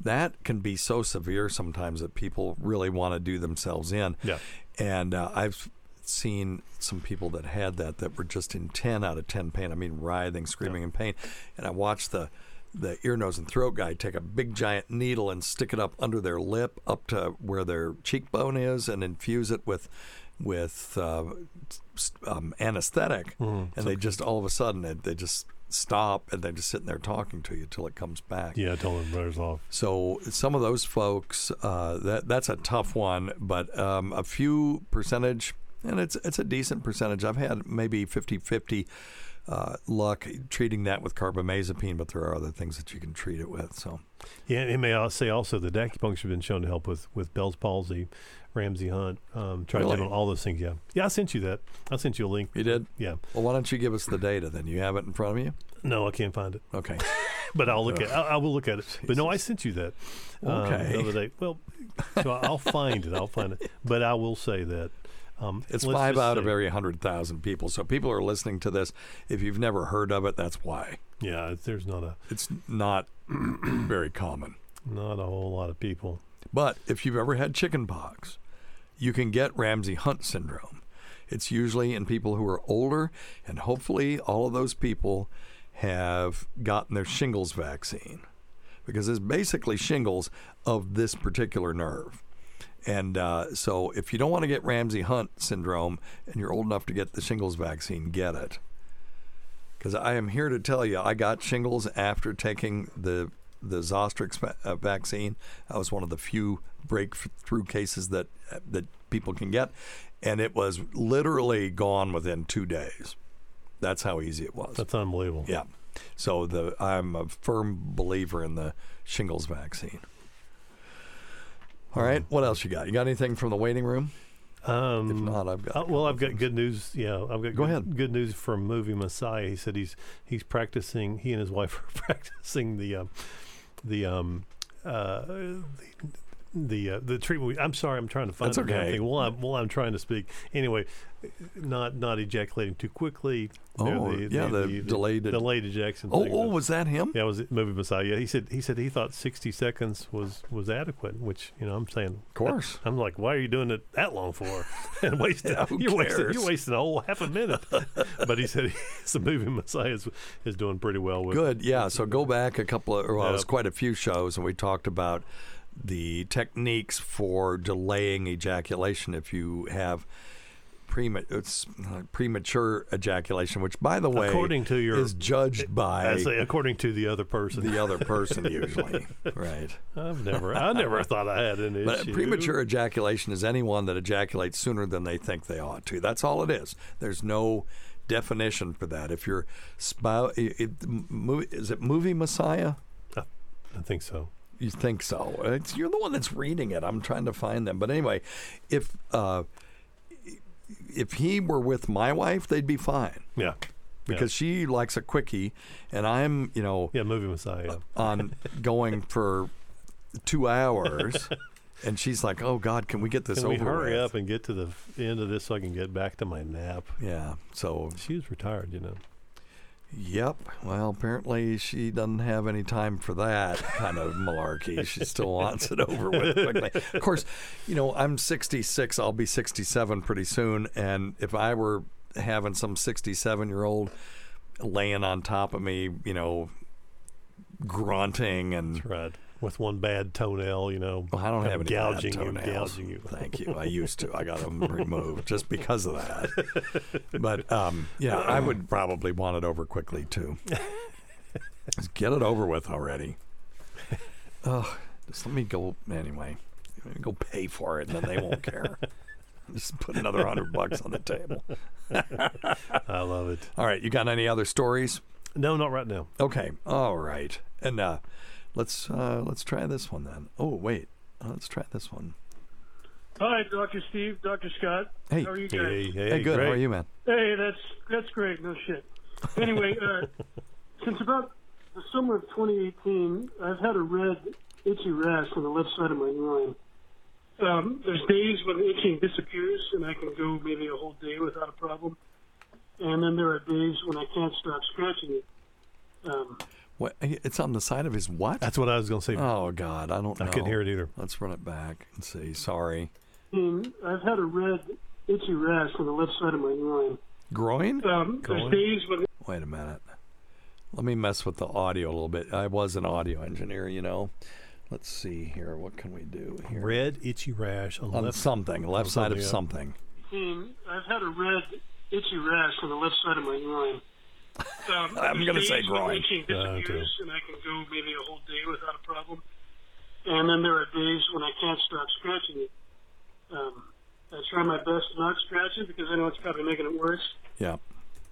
That can be so severe sometimes that people really want to do themselves in. Yeah. And uh, I've seen some people that had that that were just in 10 out of 10 pain. I mean, writhing, screaming in pain. And I watched the the ear, nose, and throat guy take a big giant needle and stick it up under their lip, up to where their cheekbone is, and infuse it with with uh, um, anesthetic. And they just all of a sudden they, they just stop and they're just sitting there talking to you till it comes back. Yeah, tell them brothers off. So some of those folks, uh, that that's a tough one, but um, a few percentage, and it's it's a decent percentage. I've had maybe 50-50 uh, luck treating that with carbamazepine, but there are other things that you can treat it with. So Yeah, and may I say also that acupuncture has been shown to help with, with Bell's palsy Ramsey Hunt. Um, Really? all those things. Yeah, yeah. I sent you that. I sent you a link. You did? Yeah. Well, why don't you give us the data then? You have it in front of you? No, I can't find it. Okay. but I'll look at. I, I will look at it. But no, I sent you that um, Okay. the other day. Well, so I'll find it. I'll find it. But I will say that um, It's five out of every 100,000 people. So people are listening to this. If you've never heard of it, that's why. Yeah, there's not a It's not very common. not a whole lot of people. But if you've ever had chicken pox, you can get Ramsay Hunt syndrome. It's usually in people who are older, and hopefully all of those people have gotten their shingles vaccine because it's basically shingles of this particular nerve. And uh, so if you don't want to get Ramsay Hunt syndrome and you're old enough to get the shingles vaccine, get it. Because I am here to tell you, I got shingles after taking the the Zostrix uh, vaccine. That was one of the few breakthrough cases that that people can get, and it was literally gone within two days. That's how easy it was. That's unbelievable. Yeah. So the I'm a firm believer in the shingles vaccine. All right, what else you got? You got anything from the waiting room? Um, If not, I've got. Uh, well, I've got good news. Yeah, I've got Go good, ahead. good news from movie Messiah. He said he's he's practicing. He and his wife are practicing the um, the um, uh, the the, uh, the treatment. We, I'm sorry, I'm trying to find That's the okay. thing while I'm while I'm trying to speak. Anyway, not not ejaculating too quickly. Oh, yeah, the delayed- delayed ejection. Oh, oh, was that him? Yeah, it was movie Messiah. Yeah, he said he said he thought 60 seconds was was adequate, which you know I'm saying. Of course. I'm like, why are you doing it that long for? and wasting Yeah, you're wasting you're wasting a whole half a minute. but he said the movie Messiah is, is doing pretty well with. Good, yeah. So go back a couple of, well, it was quite a few shows, and we talked about the techniques for delaying ejaculation if you have uh, premature ejaculation, which, by the way, According to your- is judged by say according to the other person. the other person usually, right? I've never I never thought I had an But issue. premature ejaculation is anyone that ejaculates sooner than they think they ought to. That's all it is. There's no definition for that. If you're spou- it, it, is it movie Messiah? I think so. You think so? It's, you're the one that's reading it. I'm trying to find them. But anyway, if uh, if he were with my wife, they'd be fine Yeah. because she likes a quickie, and I'm you know Yeah, movie Messiah. on going for two hours, and she's like, "Oh God, can we get this over? Can we over hurry with?" up and get to the end of this so I can get back to my nap? Yeah. So She was retired, you know. Yep. Well, apparently she doesn't have any time for that kind of malarkey. She still wants it over with quickly. Of course, you know, I'm 66. I'll be 67 pretty soon. And if I were having some 67 year old laying on top of me, you know, grunting and. Right. With one bad toenail, you know. Well, I don't have any bad gouging you, toenails. gouging you. Thank you. I used to. I got them removed just because of that. But um, yeah, I would probably want it over quickly too. Just get it over with already. Oh, just let me go anyway. Let me go pay for it, and then they won't care. Just put another hundred bucks on the table. I love it. All right, you got any other stories? No, not right now. Okay. All right. And uh, let's uh, let's try this one then. Oh wait, uh, let's try this one. Hi, Dr. Steve, Dr. Scott. Hey. How are you guys? Hey, hey, Hey, good. great. How are you, man? Hey, that's that's great. No shit. Anyway, uh, since about the summer of 2018, I've had a red itchy rash on the left side of my groin. Um, there's days when the itching disappears and I can go maybe a whole day without a problem, and then there are days when I can't stop scratching it. Um, What? It's on the side of his what? That's what I was going to say. Oh God, I don't know. I couldn't hear it either. Let's run it back and see. Sorry. and I've had a red itchy rash on the left side of my groin. Groin? Um, Groin? there's days when Wait a minute. Let me mess with the audio a little bit. I was an audio engineer, you know. Let's see here. What can we do here? Red itchy rash on, the on left something, left side of something, yeah. something. Hmm, I've had a red itchy rash on the left side of my groin. Um, I'm gonna say when groin. Itching Yeah, me and I can go maybe a whole day without a problem. And then there are days when I can't stop scratching it. Um, I try my best to not scratch it because I know it's probably making it worse. Yeah.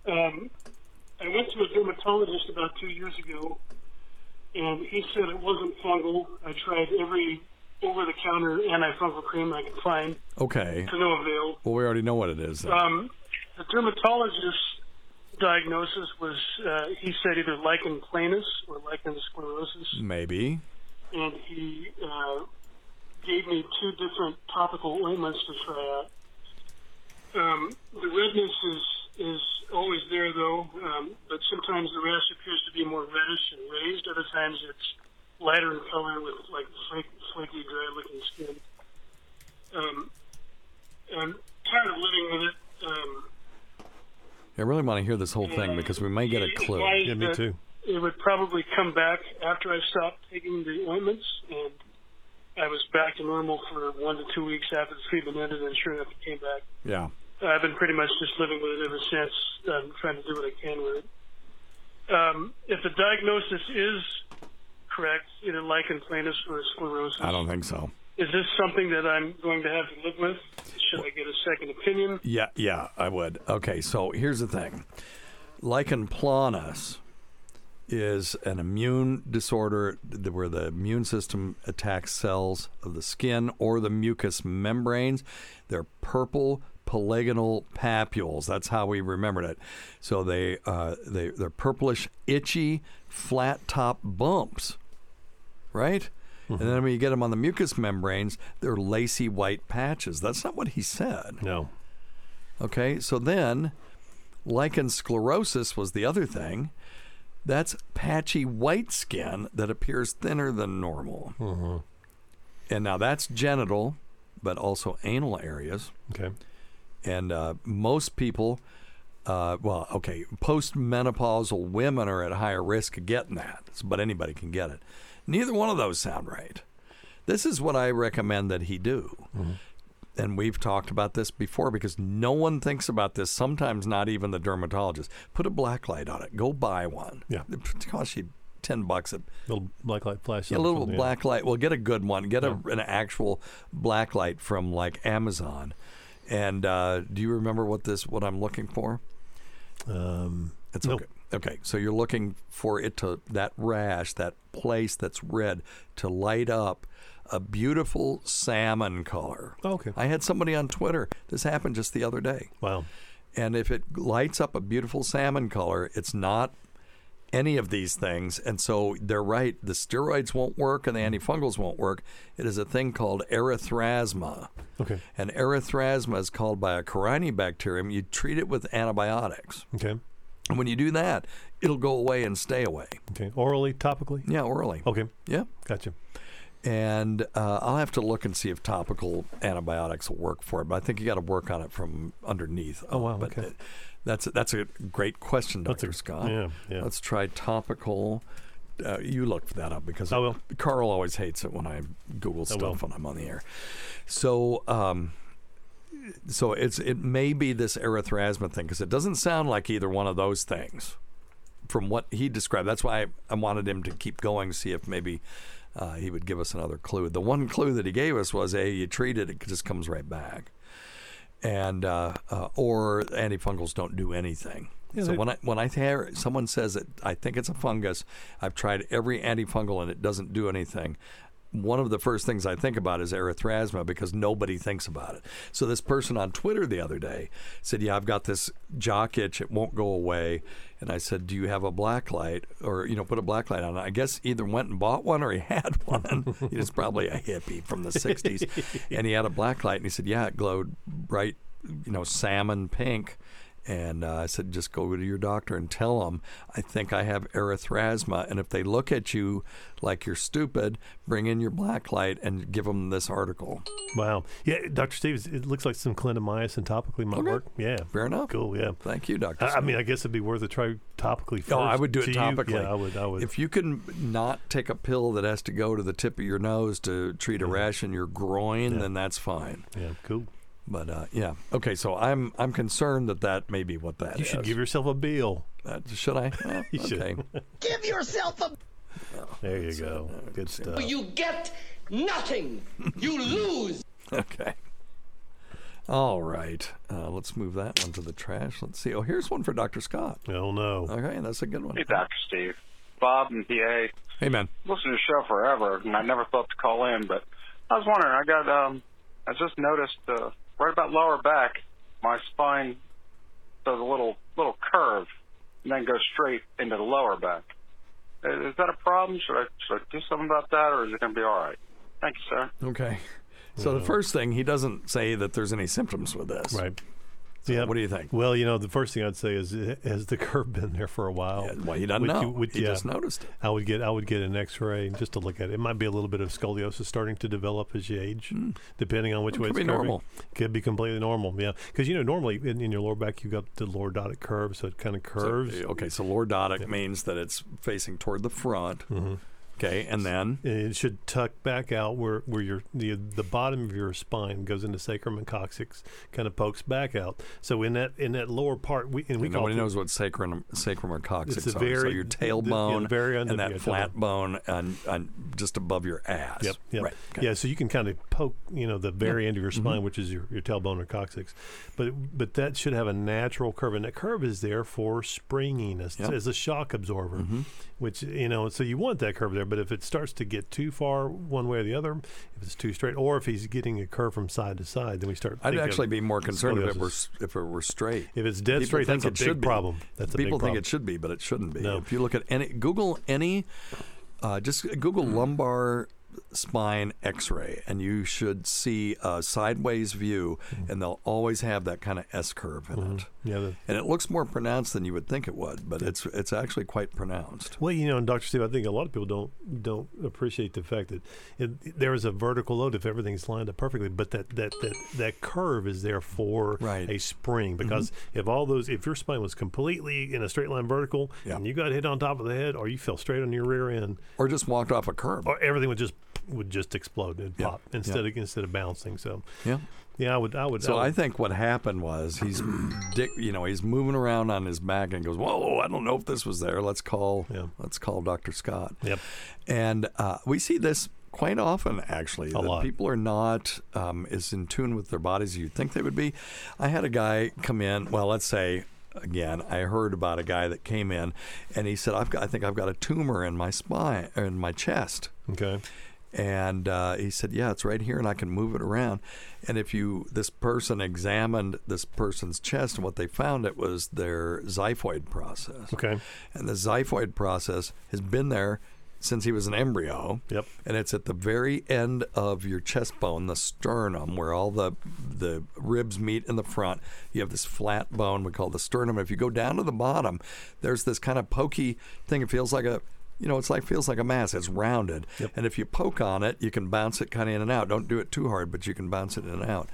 Um, I went to a dermatologist about two years ago, and he said it wasn't fungal. I tried every over-the-counter antifungal cream I could find Okay. to no avail. Well, we already know what it is. then. Um, the dermatologist's diagnosis was, uh, he said either lichen planus or lichen sclerosus, Maybe. and he uh, gave me two different topical ointments to try out. Um, the redness is is always there though, um, but sometimes the rash appears to be more reddish and raised. Other times it's lighter in color with like flake, flaky, dry-looking skin. Um, I'm tired of living with it. Um, I really want to hear this whole thing because we may get a clue. advised that It would probably come back after I stopped taking the ointments, and I was back to normal for one to two weeks after the treatment ended, and sure enough, it came back. Yeah. I've been pretty much just living with it ever since. I'm trying to do what I can with it. Um, if the diagnosis is correct, either lichen planus or sclerosus, I don't think so. Is this something that I'm going to have to live with? Should I get a second opinion? Yeah, yeah, I would. Okay, so here's the thing. Lichen planus is an immune disorder where the immune system attacks cells of the skin or the mucous membranes. They're purple polygonal papules. That's how we remembered it. So they uh, they they're purplish, itchy, flat top bumps, right? And then when you get them on the mucous membranes, they're lacy white patches. That's not what he said. No. Okay, so then lichen sclerosus was the other thing. That's patchy white skin that appears thinner than normal. Mm-hmm. And now that's genital, but also anal areas. Okay. And uh, most people, uh, well, okay, postmenopausal women are at higher risk of getting that, but anybody can get it. Neither one of those sound right. This is what I recommend that he do. And we've talked about this before because no one thinks about this, sometimes not even the dermatologist. Put a black light on it. Go buy one. Yeah. It costs you 10 bucks a little black light flash. yeah, a little black light. Well, get a good one. Get a, an actual black light from like Amazon. And uh, do you remember what this? What I'm looking for? Um, it's no. okay. Okay, so you're looking for it to that rash, that place that's red, to light up a beautiful salmon color. Oh, okay. I had somebody on Twitter. This happened just the other day. Wow. And if it lights up a beautiful salmon color, it's not any of these things. And so they're right. The steroids won't work and the mm-hmm. antifungals won't work. It is a thing called erythrasma. Okay. And erythrasma is called by a corynebacterium. You treat it with antibiotics. Okay. And when you do that, it'll go away and stay away. Okay. Orally, topically? Yeah, orally. Okay. Yeah. Gotcha. And uh, I'll have to look and see if topical antibiotics will work for it. But I think you got to work on it from underneath. Oh, wow, But okay. uh, that's that's a great question, That's Doctor a- Scott. yeah, yeah. Let's try topical. Uh, you look that up because I will. Carl always hates it when I Google I stuff will. when I'm on the air. So, um, so it's it may be this erythrasma thing because it doesn't sound like either one of those things from what he described. That's why I, I wanted him to keep going, see if maybe uh, he would give us another clue. The one clue that he gave us was, "Hey, you treat it, it just comes right back," and uh, uh, or antifungals don't do anything. Yeah, so they- when I when I hear someone says that I think it's a fungus, I've tried every antifungal and it doesn't do anything. One of the first things I think about is erythrasma because nobody thinks about it. So this person on Twitter the other day said, "Yeah, I've got this jock itch; it won't go away." And I said, "Do you have a black light, or you know, put a black light on?" it?" I guess either went and bought one or he had one. he was probably a hippie from the '60s, and he had a black light. And he said, "Yeah, it glowed bright, you know, salmon pink." And uh, I said, just go to your doctor and tell them, I think I have erythrasma. And if they look at you like you're stupid, bring in your black light and give them this article. Wow. Yeah, Dr. Stevens, it looks like some clindamycin topically might Okay. work. Yeah. Fair enough. Cool, yeah. Thank you, Doctor. I, I mean, I guess it'd be worth a try topically first. Oh, I would do it you. topically. Yeah, I would. I would. If you can not take a pill that has to go to the tip of your nose to treat a Yeah. rash in your groin, Yeah. then that's fine. yeah, cool. But uh, yeah, okay. So I'm I'm concerned that that may be what that You should is. give yourself a bill. Uh, should I? Well, You should. okay. Give yourself a. There you go. Good stuff. You get nothing. You lose. Okay. All right. Uh, let's move that one to the trash. Let's see. Oh, here's one for Dr. Scott. Oh no. Okay, that's a good one. Hey, Dr. Steve. Bob and PA. Hey, man. Listen to the show forever, and I never thought to call in, but I was wondering. I got um, I just noticed uh, right about lower back, my spine does a little little curve and then goes straight into the lower back. Uh, Is that a problem? Should I should I do something about that, or is it going to be all right? Thank you, sir. Okay. So the first thing, he doesn't say that there's any symptoms with this. Right. So Yeah. What do you think? Well, you know, the first thing I'd say is, eh, has the curve been there for a while? well, he doesn't Would know. you- would- He just noticed it. I would get, I would get an X-ray just to look at it. It might be a little bit of scoliosis starting to develop as you age, hmm. depending on which. It way could it's be curving. normal. Could be completely normal. Yeah, because you know, normally in, in your lower back you've got the lordotic curve, so it kind of So, curves. Eh, okay, so lordotic means that it's facing toward the front. Mm-hmm. Okay, and then it should tuck back out where, where your the the bottom of your spine goes into sacrum and coccyx, kind of pokes back out. So in that in that lower part, we and we And nobody knows what sacrum, sacrum or coccyx are. so very- your the- tailbone the very and that your flat tailbone. bone and, and just above your ass. Yep. yep. Right. Yeah. So you can kind of poke, you know, the very end of your Mhm. spine, which is your, your tailbone or coccyx, but but that should have a natural curve, and that curve is there for springiness Yep. as a shock absorber, Mhm. which you know. So you want that curve there, but if it starts to get too far one way or the other, if it's too straight, or if he's getting a curve from side to side, then we start. I'd actually be more concerned if it were if it were straight. If it's dead People straight, think that's a it big problem. That's a big People think problem. it should be, but it shouldn't be. No. If you look at any Google any, uh, just Google hmm. lumbar spine X-ray, and you should see a sideways view, hmm. and they'll always have that kind of S curve in hmm. it. Yeah. The, And it looks more pronounced than you would think it would, but it's it's actually quite pronounced. Well, you know, and Dr. Steve, I think a lot of people don't don't appreciate the fact that it, there is a vertical load if everything's lined up perfectly, but that that that, that curve is there for a spring mm-hmm. because if all those if your spine was completely in a straight line vertical and you got hit on top of the head or you fell straight on your rear end or just walked off a curb, or everything would just would just explode and Yeah. pop instead Yeah. of instead of bouncing. So Yeah. Yeah, I would I would So I, I think what happened was he's, dick, you know, he's moving around on his back and goes, "Whoa, I don't know if this was there. Let's call, let's call Doctor Scott." Yep. And uh, we see this quite often, actually. A that lot. People are not um, as in tune with their bodies as you'd think they would be. I had a guy come in. Well, let's say. Again, I heard about a guy that came in, and he said, "I've got, I think I've got a tumor in my spine, or in my chest." Okay. And uh, he said, "Yeah, it's right here, and I can move it around." And if you, this person examined this person's chest, and what they found it was their xiphoid process. Okay. And the xiphoid process has been there since he was an embryo. Yep. And it's at the very end of your chest bone, the sternum, where all the the ribs meet in the front. You have this flat bone we call the sternum. If you go down to the bottom, there's this kind of pokey thing. It feels like a you know, it's like feels like a mass. It's rounded, and if you poke on it, you can bounce it kind of in and out. Don't do it too hard, but you can bounce it in and out.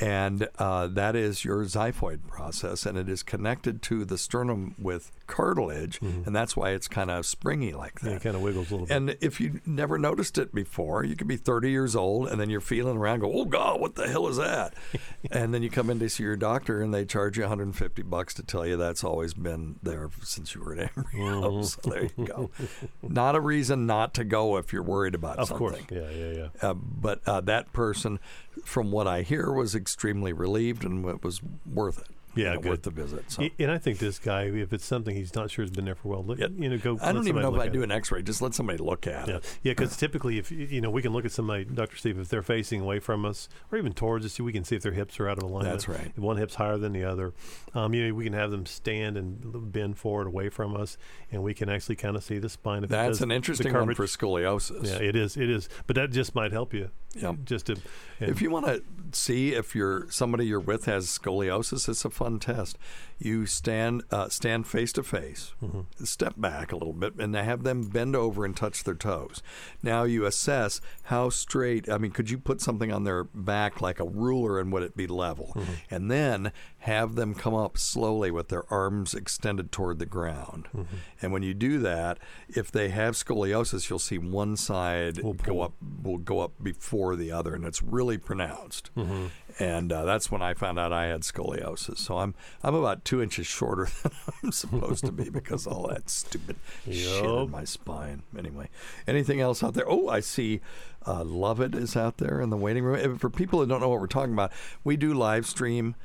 And uh, that is your xiphoid process, and it is connected to the sternum with cartilage, and that's why it's kind of springy like that. Mm-hmm. Yeah, it kind of wiggles a little bit. And if you never noticed it before, you could be 30 years old and then you're feeling around, go, oh God, what the hell is that? and then you come in to see your doctor and they charge you 150 bucks to tell you that's always been there since you were an embryo. Mhm. So there you go. not a reason not to go if you're worried about Of something. course. Yeah, yeah, yeah. Uh, but uh, that person, from what I hear, was extremely relieved and it was worth it. Yeah, you know, good. worth the visit. So. And I think this guy, if it's something he's not sure has been there for a while, look, you know, go. I don't even know if I do it. an X-ray. Just let somebody look at Yeah, it. yeah. Because typically, if you know, we can look at somebody, Doctor Steve, if they're facing away from us or even towards us, we can see if their hips are out of alignment. That's right. If one hip's higher than the other, um, you know, we can have them stand and bend forward away from us, and we can actually kind of see the spine. If That's an interesting one for scoliosis. Yeah, it is. It is. But that just might help you. Yeah. Just to. If you want to see if you're somebody you're with has scoliosis, it's a fun test. You stand uh, stand face to face, Mm-hmm. step back a little bit, and have them bend over and touch their toes. Now you assess how straight. I mean, could you put something on their back like a ruler, and would it be level? Mm-hmm. And then have them come up slowly with their arms extended toward the ground. Mm-hmm. And when you do that, if they have scoliosis, you'll see one side go up will go up before the other, and it's really pronounced. Mm-hmm. And uh, that's when I found out I had scoliosis. So I'm I'm about two inches shorter than I'm supposed to be because of all that stupid shit in my spine. Anyway, anything else out there? Oh, I see. Uh, Lovett is out there in the waiting room. For people that don't know what we're talking about, we do live stream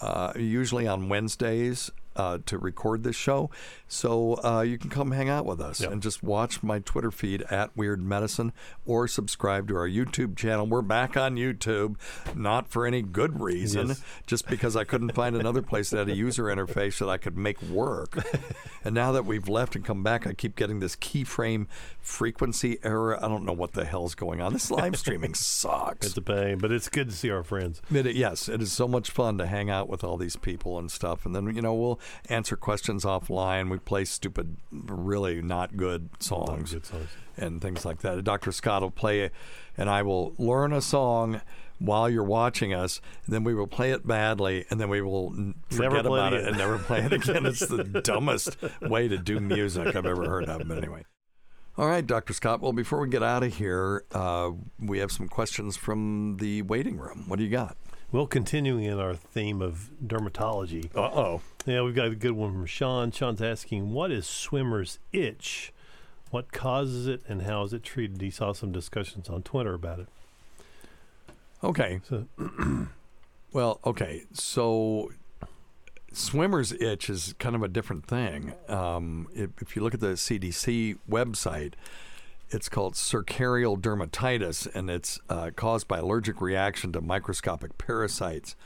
uh, usually on Wednesdays uh, to record this show. So uh, you can come hang out with us and just watch my Twitter feed at Weird Medicine or subscribe to our YouTube channel. We're back on YouTube, not for any good reason, Yes. just because I couldn't find another place that had a user interface that I could make work. and now that we've left and come back, I keep getting this keyframe frequency error. I don't know what the hell's going on. This live streaming sucks. It's a pain, but it's good to see our friends. It, yes, it is so much fun to hang out with all these people and stuff. And then, you know, we'll answer questions offline. We play stupid, really not good songs, good songs. and things like that. Dr. Scott will play, and I will learn a song while you're watching us. And then we will play it badly, and then we will forget play it about it and never play it again. it's the dumbest way to do music I've ever heard of. But anyway. All right, Dr. Scott. Well, before we get out of here, uh, we have some questions from the waiting room. What do you got? Well, continuing in our theme of dermatology. Uh oh. Yeah, we've got a good one from Sean. Sean's asking, "What is swimmer's itch? What causes it, and how is it treated?" He saw some discussions on Twitter about it. Okay. So, Well, okay. So swimmer's itch is kind of a different thing. Um, if, if you look at the CDC website, it's called cercarial dermatitis, and it's uh, caused by allergic reaction to microscopic parasites.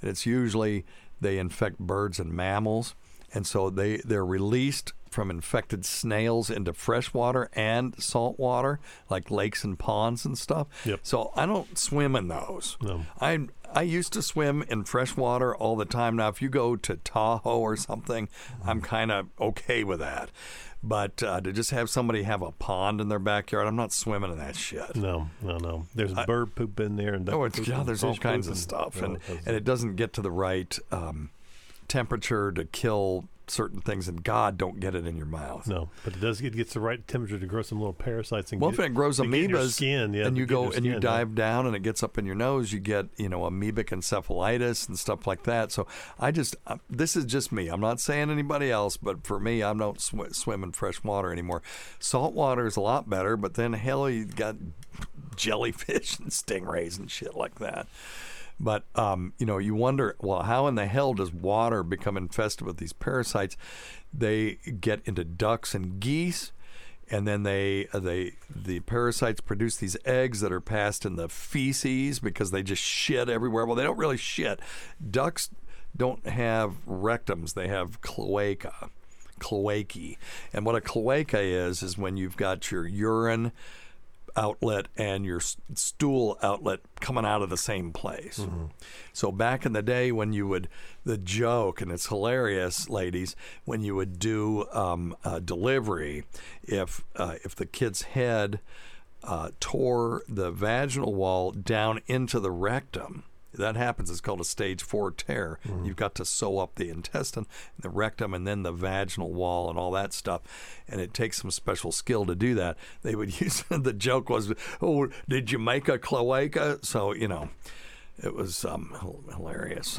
And it's usually they infect birds and mammals, and so they they're released from infected snails into fresh water and salt water, like lakes and ponds and stuff. Yep. So I don't swim in those. No. I I used to swim in fresh water all the time. Now, if you go to Tahoe or something, I'm kind of okay with that. But uh, to just have somebody have a pond in their backyard, I'm not swimming in that shit. no, no, no. There's bird poop in there, and Oh, it's, yeah, there's all kinds of stuff, and it doesn't. and it doesn't get to the right um, temperature to kill certain things, and God, don't get it in your mouth. No, but it does. It gets the right temperature to grow some little parasites and Well, get, if it grows to get in your amoebas, skin, yeah, and you go your and you skin, yeah. dive down, and it gets up in your nose, you get you know amoebic encephalitis and stuff like that. So I just uh, this is just me. I'm not saying anybody else, but for me, I don't sw- swim in fresh water anymore. Salt water is a lot better, but then hell, you got jellyfish and stingrays and shit like that. But um, you know, you wonder, well, how in the hell does water become infested with these parasites? They get into ducks and geese, and then they uh, they the parasites produce these eggs that are passed in the feces because they just shit everywhere. Well, they don't really shit. Ducks don't have rectums; they have cloaca, cloacae. And what a cloaca is is when you've got your urine outlet and your stool outlet coming out of the same place. So back in the day when you would the joke and it's hilarious, ladies, when you would do um, a delivery, if uh, if the kid's head uh, tore the vaginal wall down into the rectum. That happens. It's called a stage four tear. You've got to sew up the intestine, the rectum, and then the vaginal wall and all that stuff. And it takes some special skill to do that. They would use the joke was, "Oh, did you make a cloaca?" So you know, it was um, hilarious.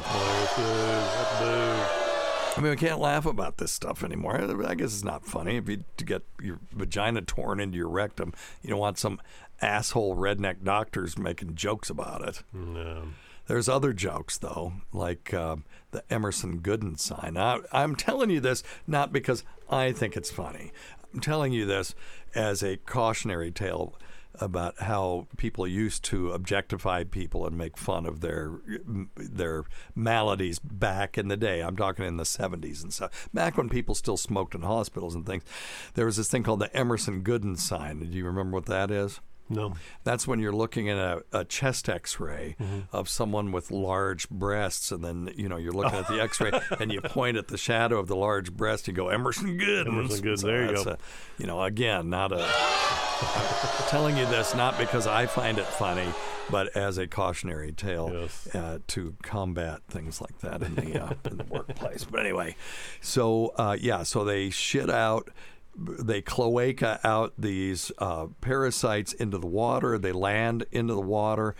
I mean, we can't laugh about this stuff anymore. I guess it's not funny if you to get your vagina torn into your rectum. You don't want some asshole redneck doctors making jokes about it. No. There's other jokes though, like um, the Emerson Gooden sign. I, I'm telling you this not because I think it's funny. I'm telling you this as a cautionary tale about how people used to objectify people and make fun of their their maladies back in the day. I'm talking in the 70s and stuff. Back when people still smoked in hospitals and things, there was this thing called the Emerson Gooden sign. Do you remember what that is? No. That's when you're looking at a, a chest X-ray of someone with large breasts, and then you know you're looking at the X-ray, and you point at the shadow of the large breast. You go Emerson Good. Emerson Gooden, there you go. A, you know, again, not a. I'm telling you this not because I find it funny, but as a cautionary tale uh, to combat things like that in the uh, in the workplace. But anyway, so uh, yeah, so they shit out they cloaca out these uh, parasites into the water. They land into the water,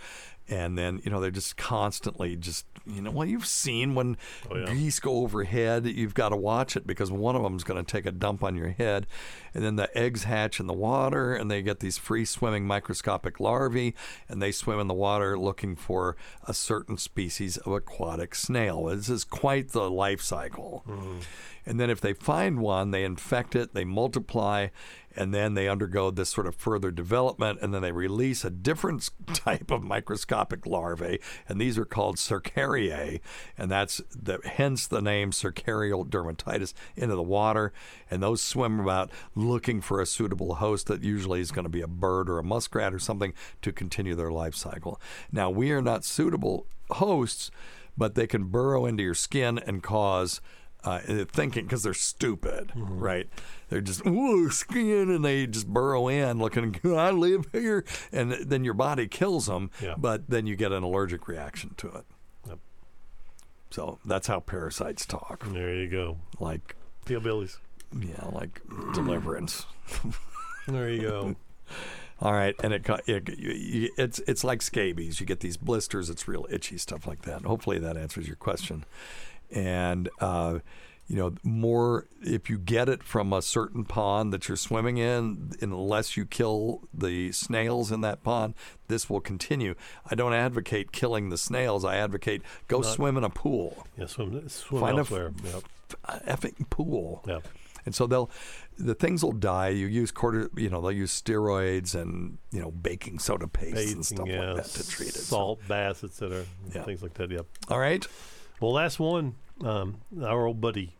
and then you know they're just constantly just you know well you've seen when Oh, yeah. geese go overhead you've got to watch it because one of them's going to take a dump on your head. And then the eggs hatch in the water and they get these free swimming microscopic larvae and they swim in the water looking for a certain species of aquatic snail. This is quite the life cycle. Mm-hmm. And then if they find one, they infect it, they multiply, and then they undergo this sort of further development, and then they release a different type of microscopic larvae, and these are called cercariae, and that's the, hence the name cercarial dermatitis into the water, and those swim about looking for a suitable host that usually is going to be a bird or a muskrat or something to continue their life cycle. Now we are not suitable hosts, but they can burrow into your skin and cause uh, thinking because they're stupid, right? They're just ooh skin, and they just burrow in, looking. I live here, and then your body kills them, Yeah. but then you get an allergic reaction to it. Yep. So that's how parasites talk. There you go. Like Hillbillies. yeah, like deliverance. There you go. All right, and it, it you- it's it's like scabies. You get these blisters. It's real itchy stuff like that. Hopefully that answers your question. And uh, you know, more if you get it from a certain pond that you're swimming in, unless you kill the snails in that pond, this will continue. I don't advocate killing the snails. I advocate go Not- swim in a pool. Yeah, swim, swim Find a elsewhere. f- yep. effing pool. Yep. And so they'll, the things will die. You use quarter, you know, they'll use steroids and you know baking soda paste and stuff yeah, like that to treat it. So- Salt baths, etc. Yeah. Things like that. Yep. all right. Well, last one. Um, our old buddy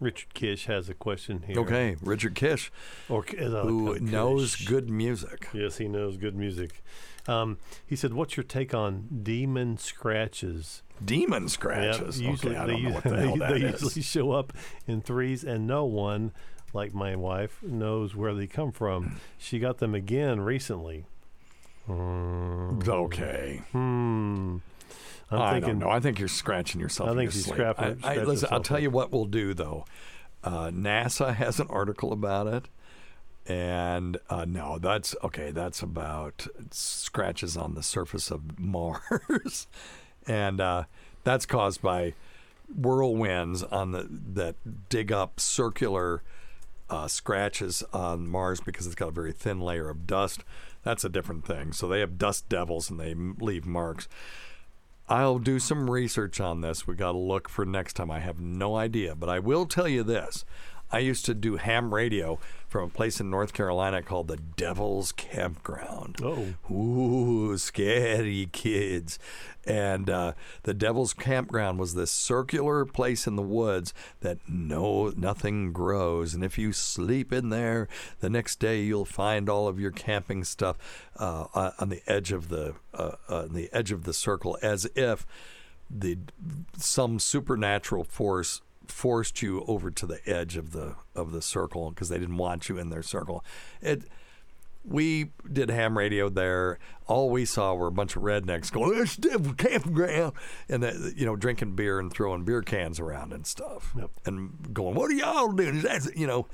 Richard Kish has a question here. Okay, Richard Kish, Or uh, who uh, knows good music. Yes, he knows good music. Um, he said, "What's your take on demon scratches?" Demon scratches. Yeah, usually okay, they, don't know what the they, hell that they is. usually show up in threes, and no one, like my wife, knows where they come from. She got them again recently. Hmm. Okay. Hmm. I'm I thinking. don't know. I think you're scratching yourself. I in think your she's sleep. scrapping- I, I, scratching listen, I'll tell you what we'll do though. Uh, NASA has an article about it, and uh, no, that's okay. That's about scratches on the surface of Mars, and uh, that's caused by whirlwinds on the that dig up circular uh, scratches on Mars because it's got a very thin layer of dust. That's a different thing. So they have dust devils and they leave marks. I'll do some research on this. We got to look for next time. I have no idea, but I will tell you this. I used to do ham radio from a place in North Carolina called the Devil's Campground. Oh. Ooh, scary kids. And uh, the Devil's Campground was this circular place in the woods that no nothing grows. And if you sleep in there, the next day you'll find all of your camping stuff uh, uh, on the edge of the uh, uh, on the edge of the circle, as if the some supernatural force forced you over to the edge of the of the circle because they didn't want you in their circle. It we did ham radio there. All we saw were a bunch of rednecks going, "There's devil campground," and uh, you know, drinking beer and throwing beer cans around and stuff, Yep. and going, "What are y'all doing? Is that you know,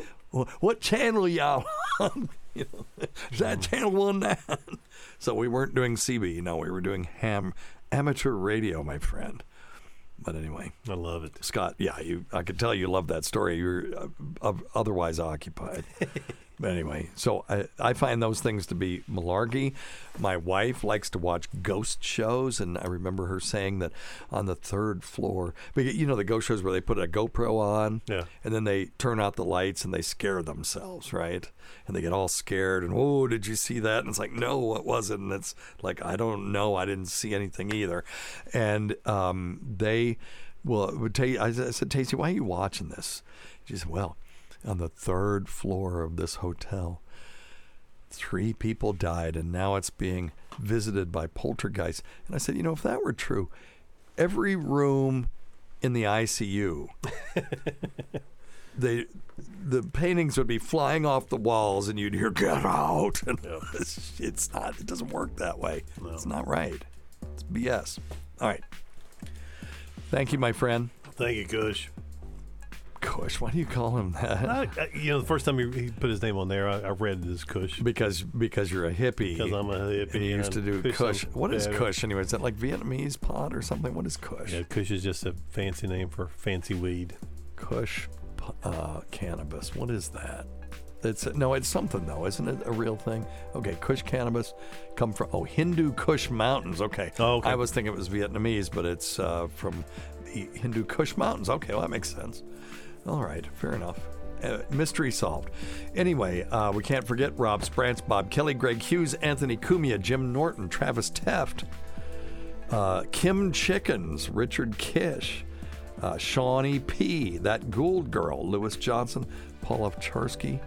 what channel are y'all on? you know, is that channel one nine?" So we weren't doing CB. No, we were doing ham amateur radio, my friend. But anyway, I love it. Scott, yeah, you. I could tell you love that story. You're uh, otherwise occupied. but anyway, so I, I find those things to be malarkey. My wife likes to watch ghost shows, and I remember her saying that on the third floor, but you know the ghost shows where they put a GoPro on, Yeah. and then they turn out the lights and they scare themselves, right? And they get all scared and oh, did you see that? And it's like, no, it wasn't. And it's like, I don't know, I didn't see anything either. And um, they, well, would tell you, I said, Tasty, why are you watching this? She said, well, on the third floor of this hotel, three people died, and now it's being visited by poltergeists. And I said, you know, if that were true, every room in the ICU they the paintings would be flying off the walls and you'd hear get out! And it's, it's not it doesn't work that way. It's not right. It's bs all right. Thank you my friend. Thank you, Kush. Kush? Why do you call him that? I, I, you know, the first time he, he put his name on there, I, I read it as Kush. Because because you're a hippie. Because I'm a hippie. And you used to do Kush Kush. What is. Kush anyway? Is that like Vietnamese pot or something? What is Kush? Yeah, Kush is just a fancy name for fancy weed. Kush uh, cannabis. What is that? It's no, it's something though, isn't it? A real thing. Okay, Kush cannabis come from oh Hindu Kush Mountains. Okay, Oh, okay. I was thinking it was Vietnamese, but it's uh, from the Hindu Kush Mountains. Okay, well that makes sense. All right, fair enough. Uh, mystery solved. Anyway, uh, we can't forget Rob Sprance, Bob Kelly, Greg Hughes, Anthony Cumia, Jim Norton, Travis Teft, uh, Kim Chickens, Richard Kish, uh, Shawnee P, that Gould girl, Lewis Johnson, Paul Charsky,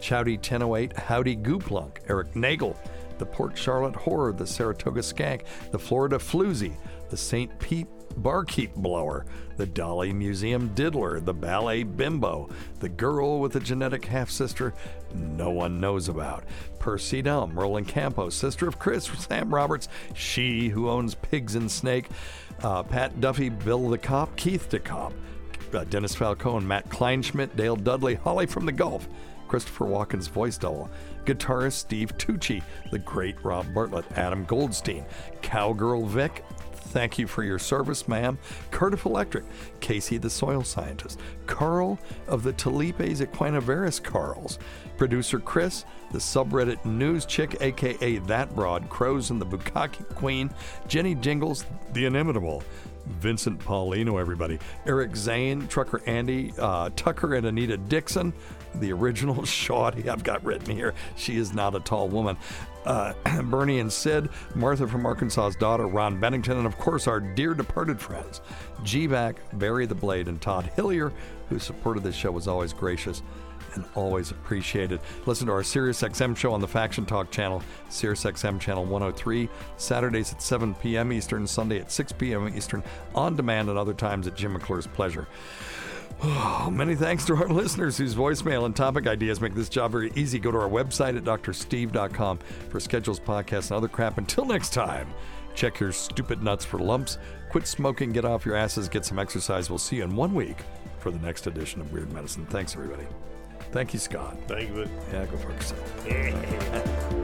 Chowdy 1008, Howdy Gooplunk, Eric Nagel, the Port Charlotte Horror, the Saratoga Skank, the Florida Floozy, the St. Pete Barkeep Blower, the Dali Museum Diddler, the Ballet Bimbo, the girl with the genetic half sister no one knows about, Percy Dum, Roland Campos, sister of Chris, Sam Roberts, she who owns Pigs and Snake, uh, Pat Duffy, Bill the Cop, Keith the Cop, uh, Dennis Falcone, Matt Kleinschmidt, Dale Dudley, Holly from the Gulf, Christopher Walken's voice double, guitarist Steve Tucci, the great Rob Bartlett, Adam Goldstein, Cowgirl Vic, thank you for your service, ma'am, Cardiff Electric, Casey the soil scientist, Carl of the Talipes Equinovarus Carls, producer Chris, the subreddit news chick, aka That Broad, Crows and the Bukaki Queen, Jenny Jingles, the inimitable, Vincent Paulino, everybody. Eric Zane, Trucker Andy, uh, Tucker and Anita Dixon, the original Shawty I've got written here. She is not a tall woman. Uh, Bernie and Sid, Martha from Arkansas's daughter, Ron Bennington, and of course our dear departed friends, G-Back, Barry the Blade, and Todd Hillier, who supported this show was always gracious and always appreciated. Listen to our SiriusXM show on the Faction Talk channel, SiriusXM channel 103, Saturdays at 7 p.m. Eastern, Sunday at 6 p.m. Eastern, on demand and other times at Jim McClure's pleasure. Oh, many thanks to our listeners whose voicemail and topic ideas make this job very easy. Go to our website at drsteve.com for schedules, podcasts, and other crap. Until next time, check your stupid nuts for lumps. Quit smoking, get off your asses, get some exercise. We'll see you in one week for the next edition of Weird Medicine. Thanks, everybody. Thank you, Scott. Thank you. Yeah, go fuck yourself.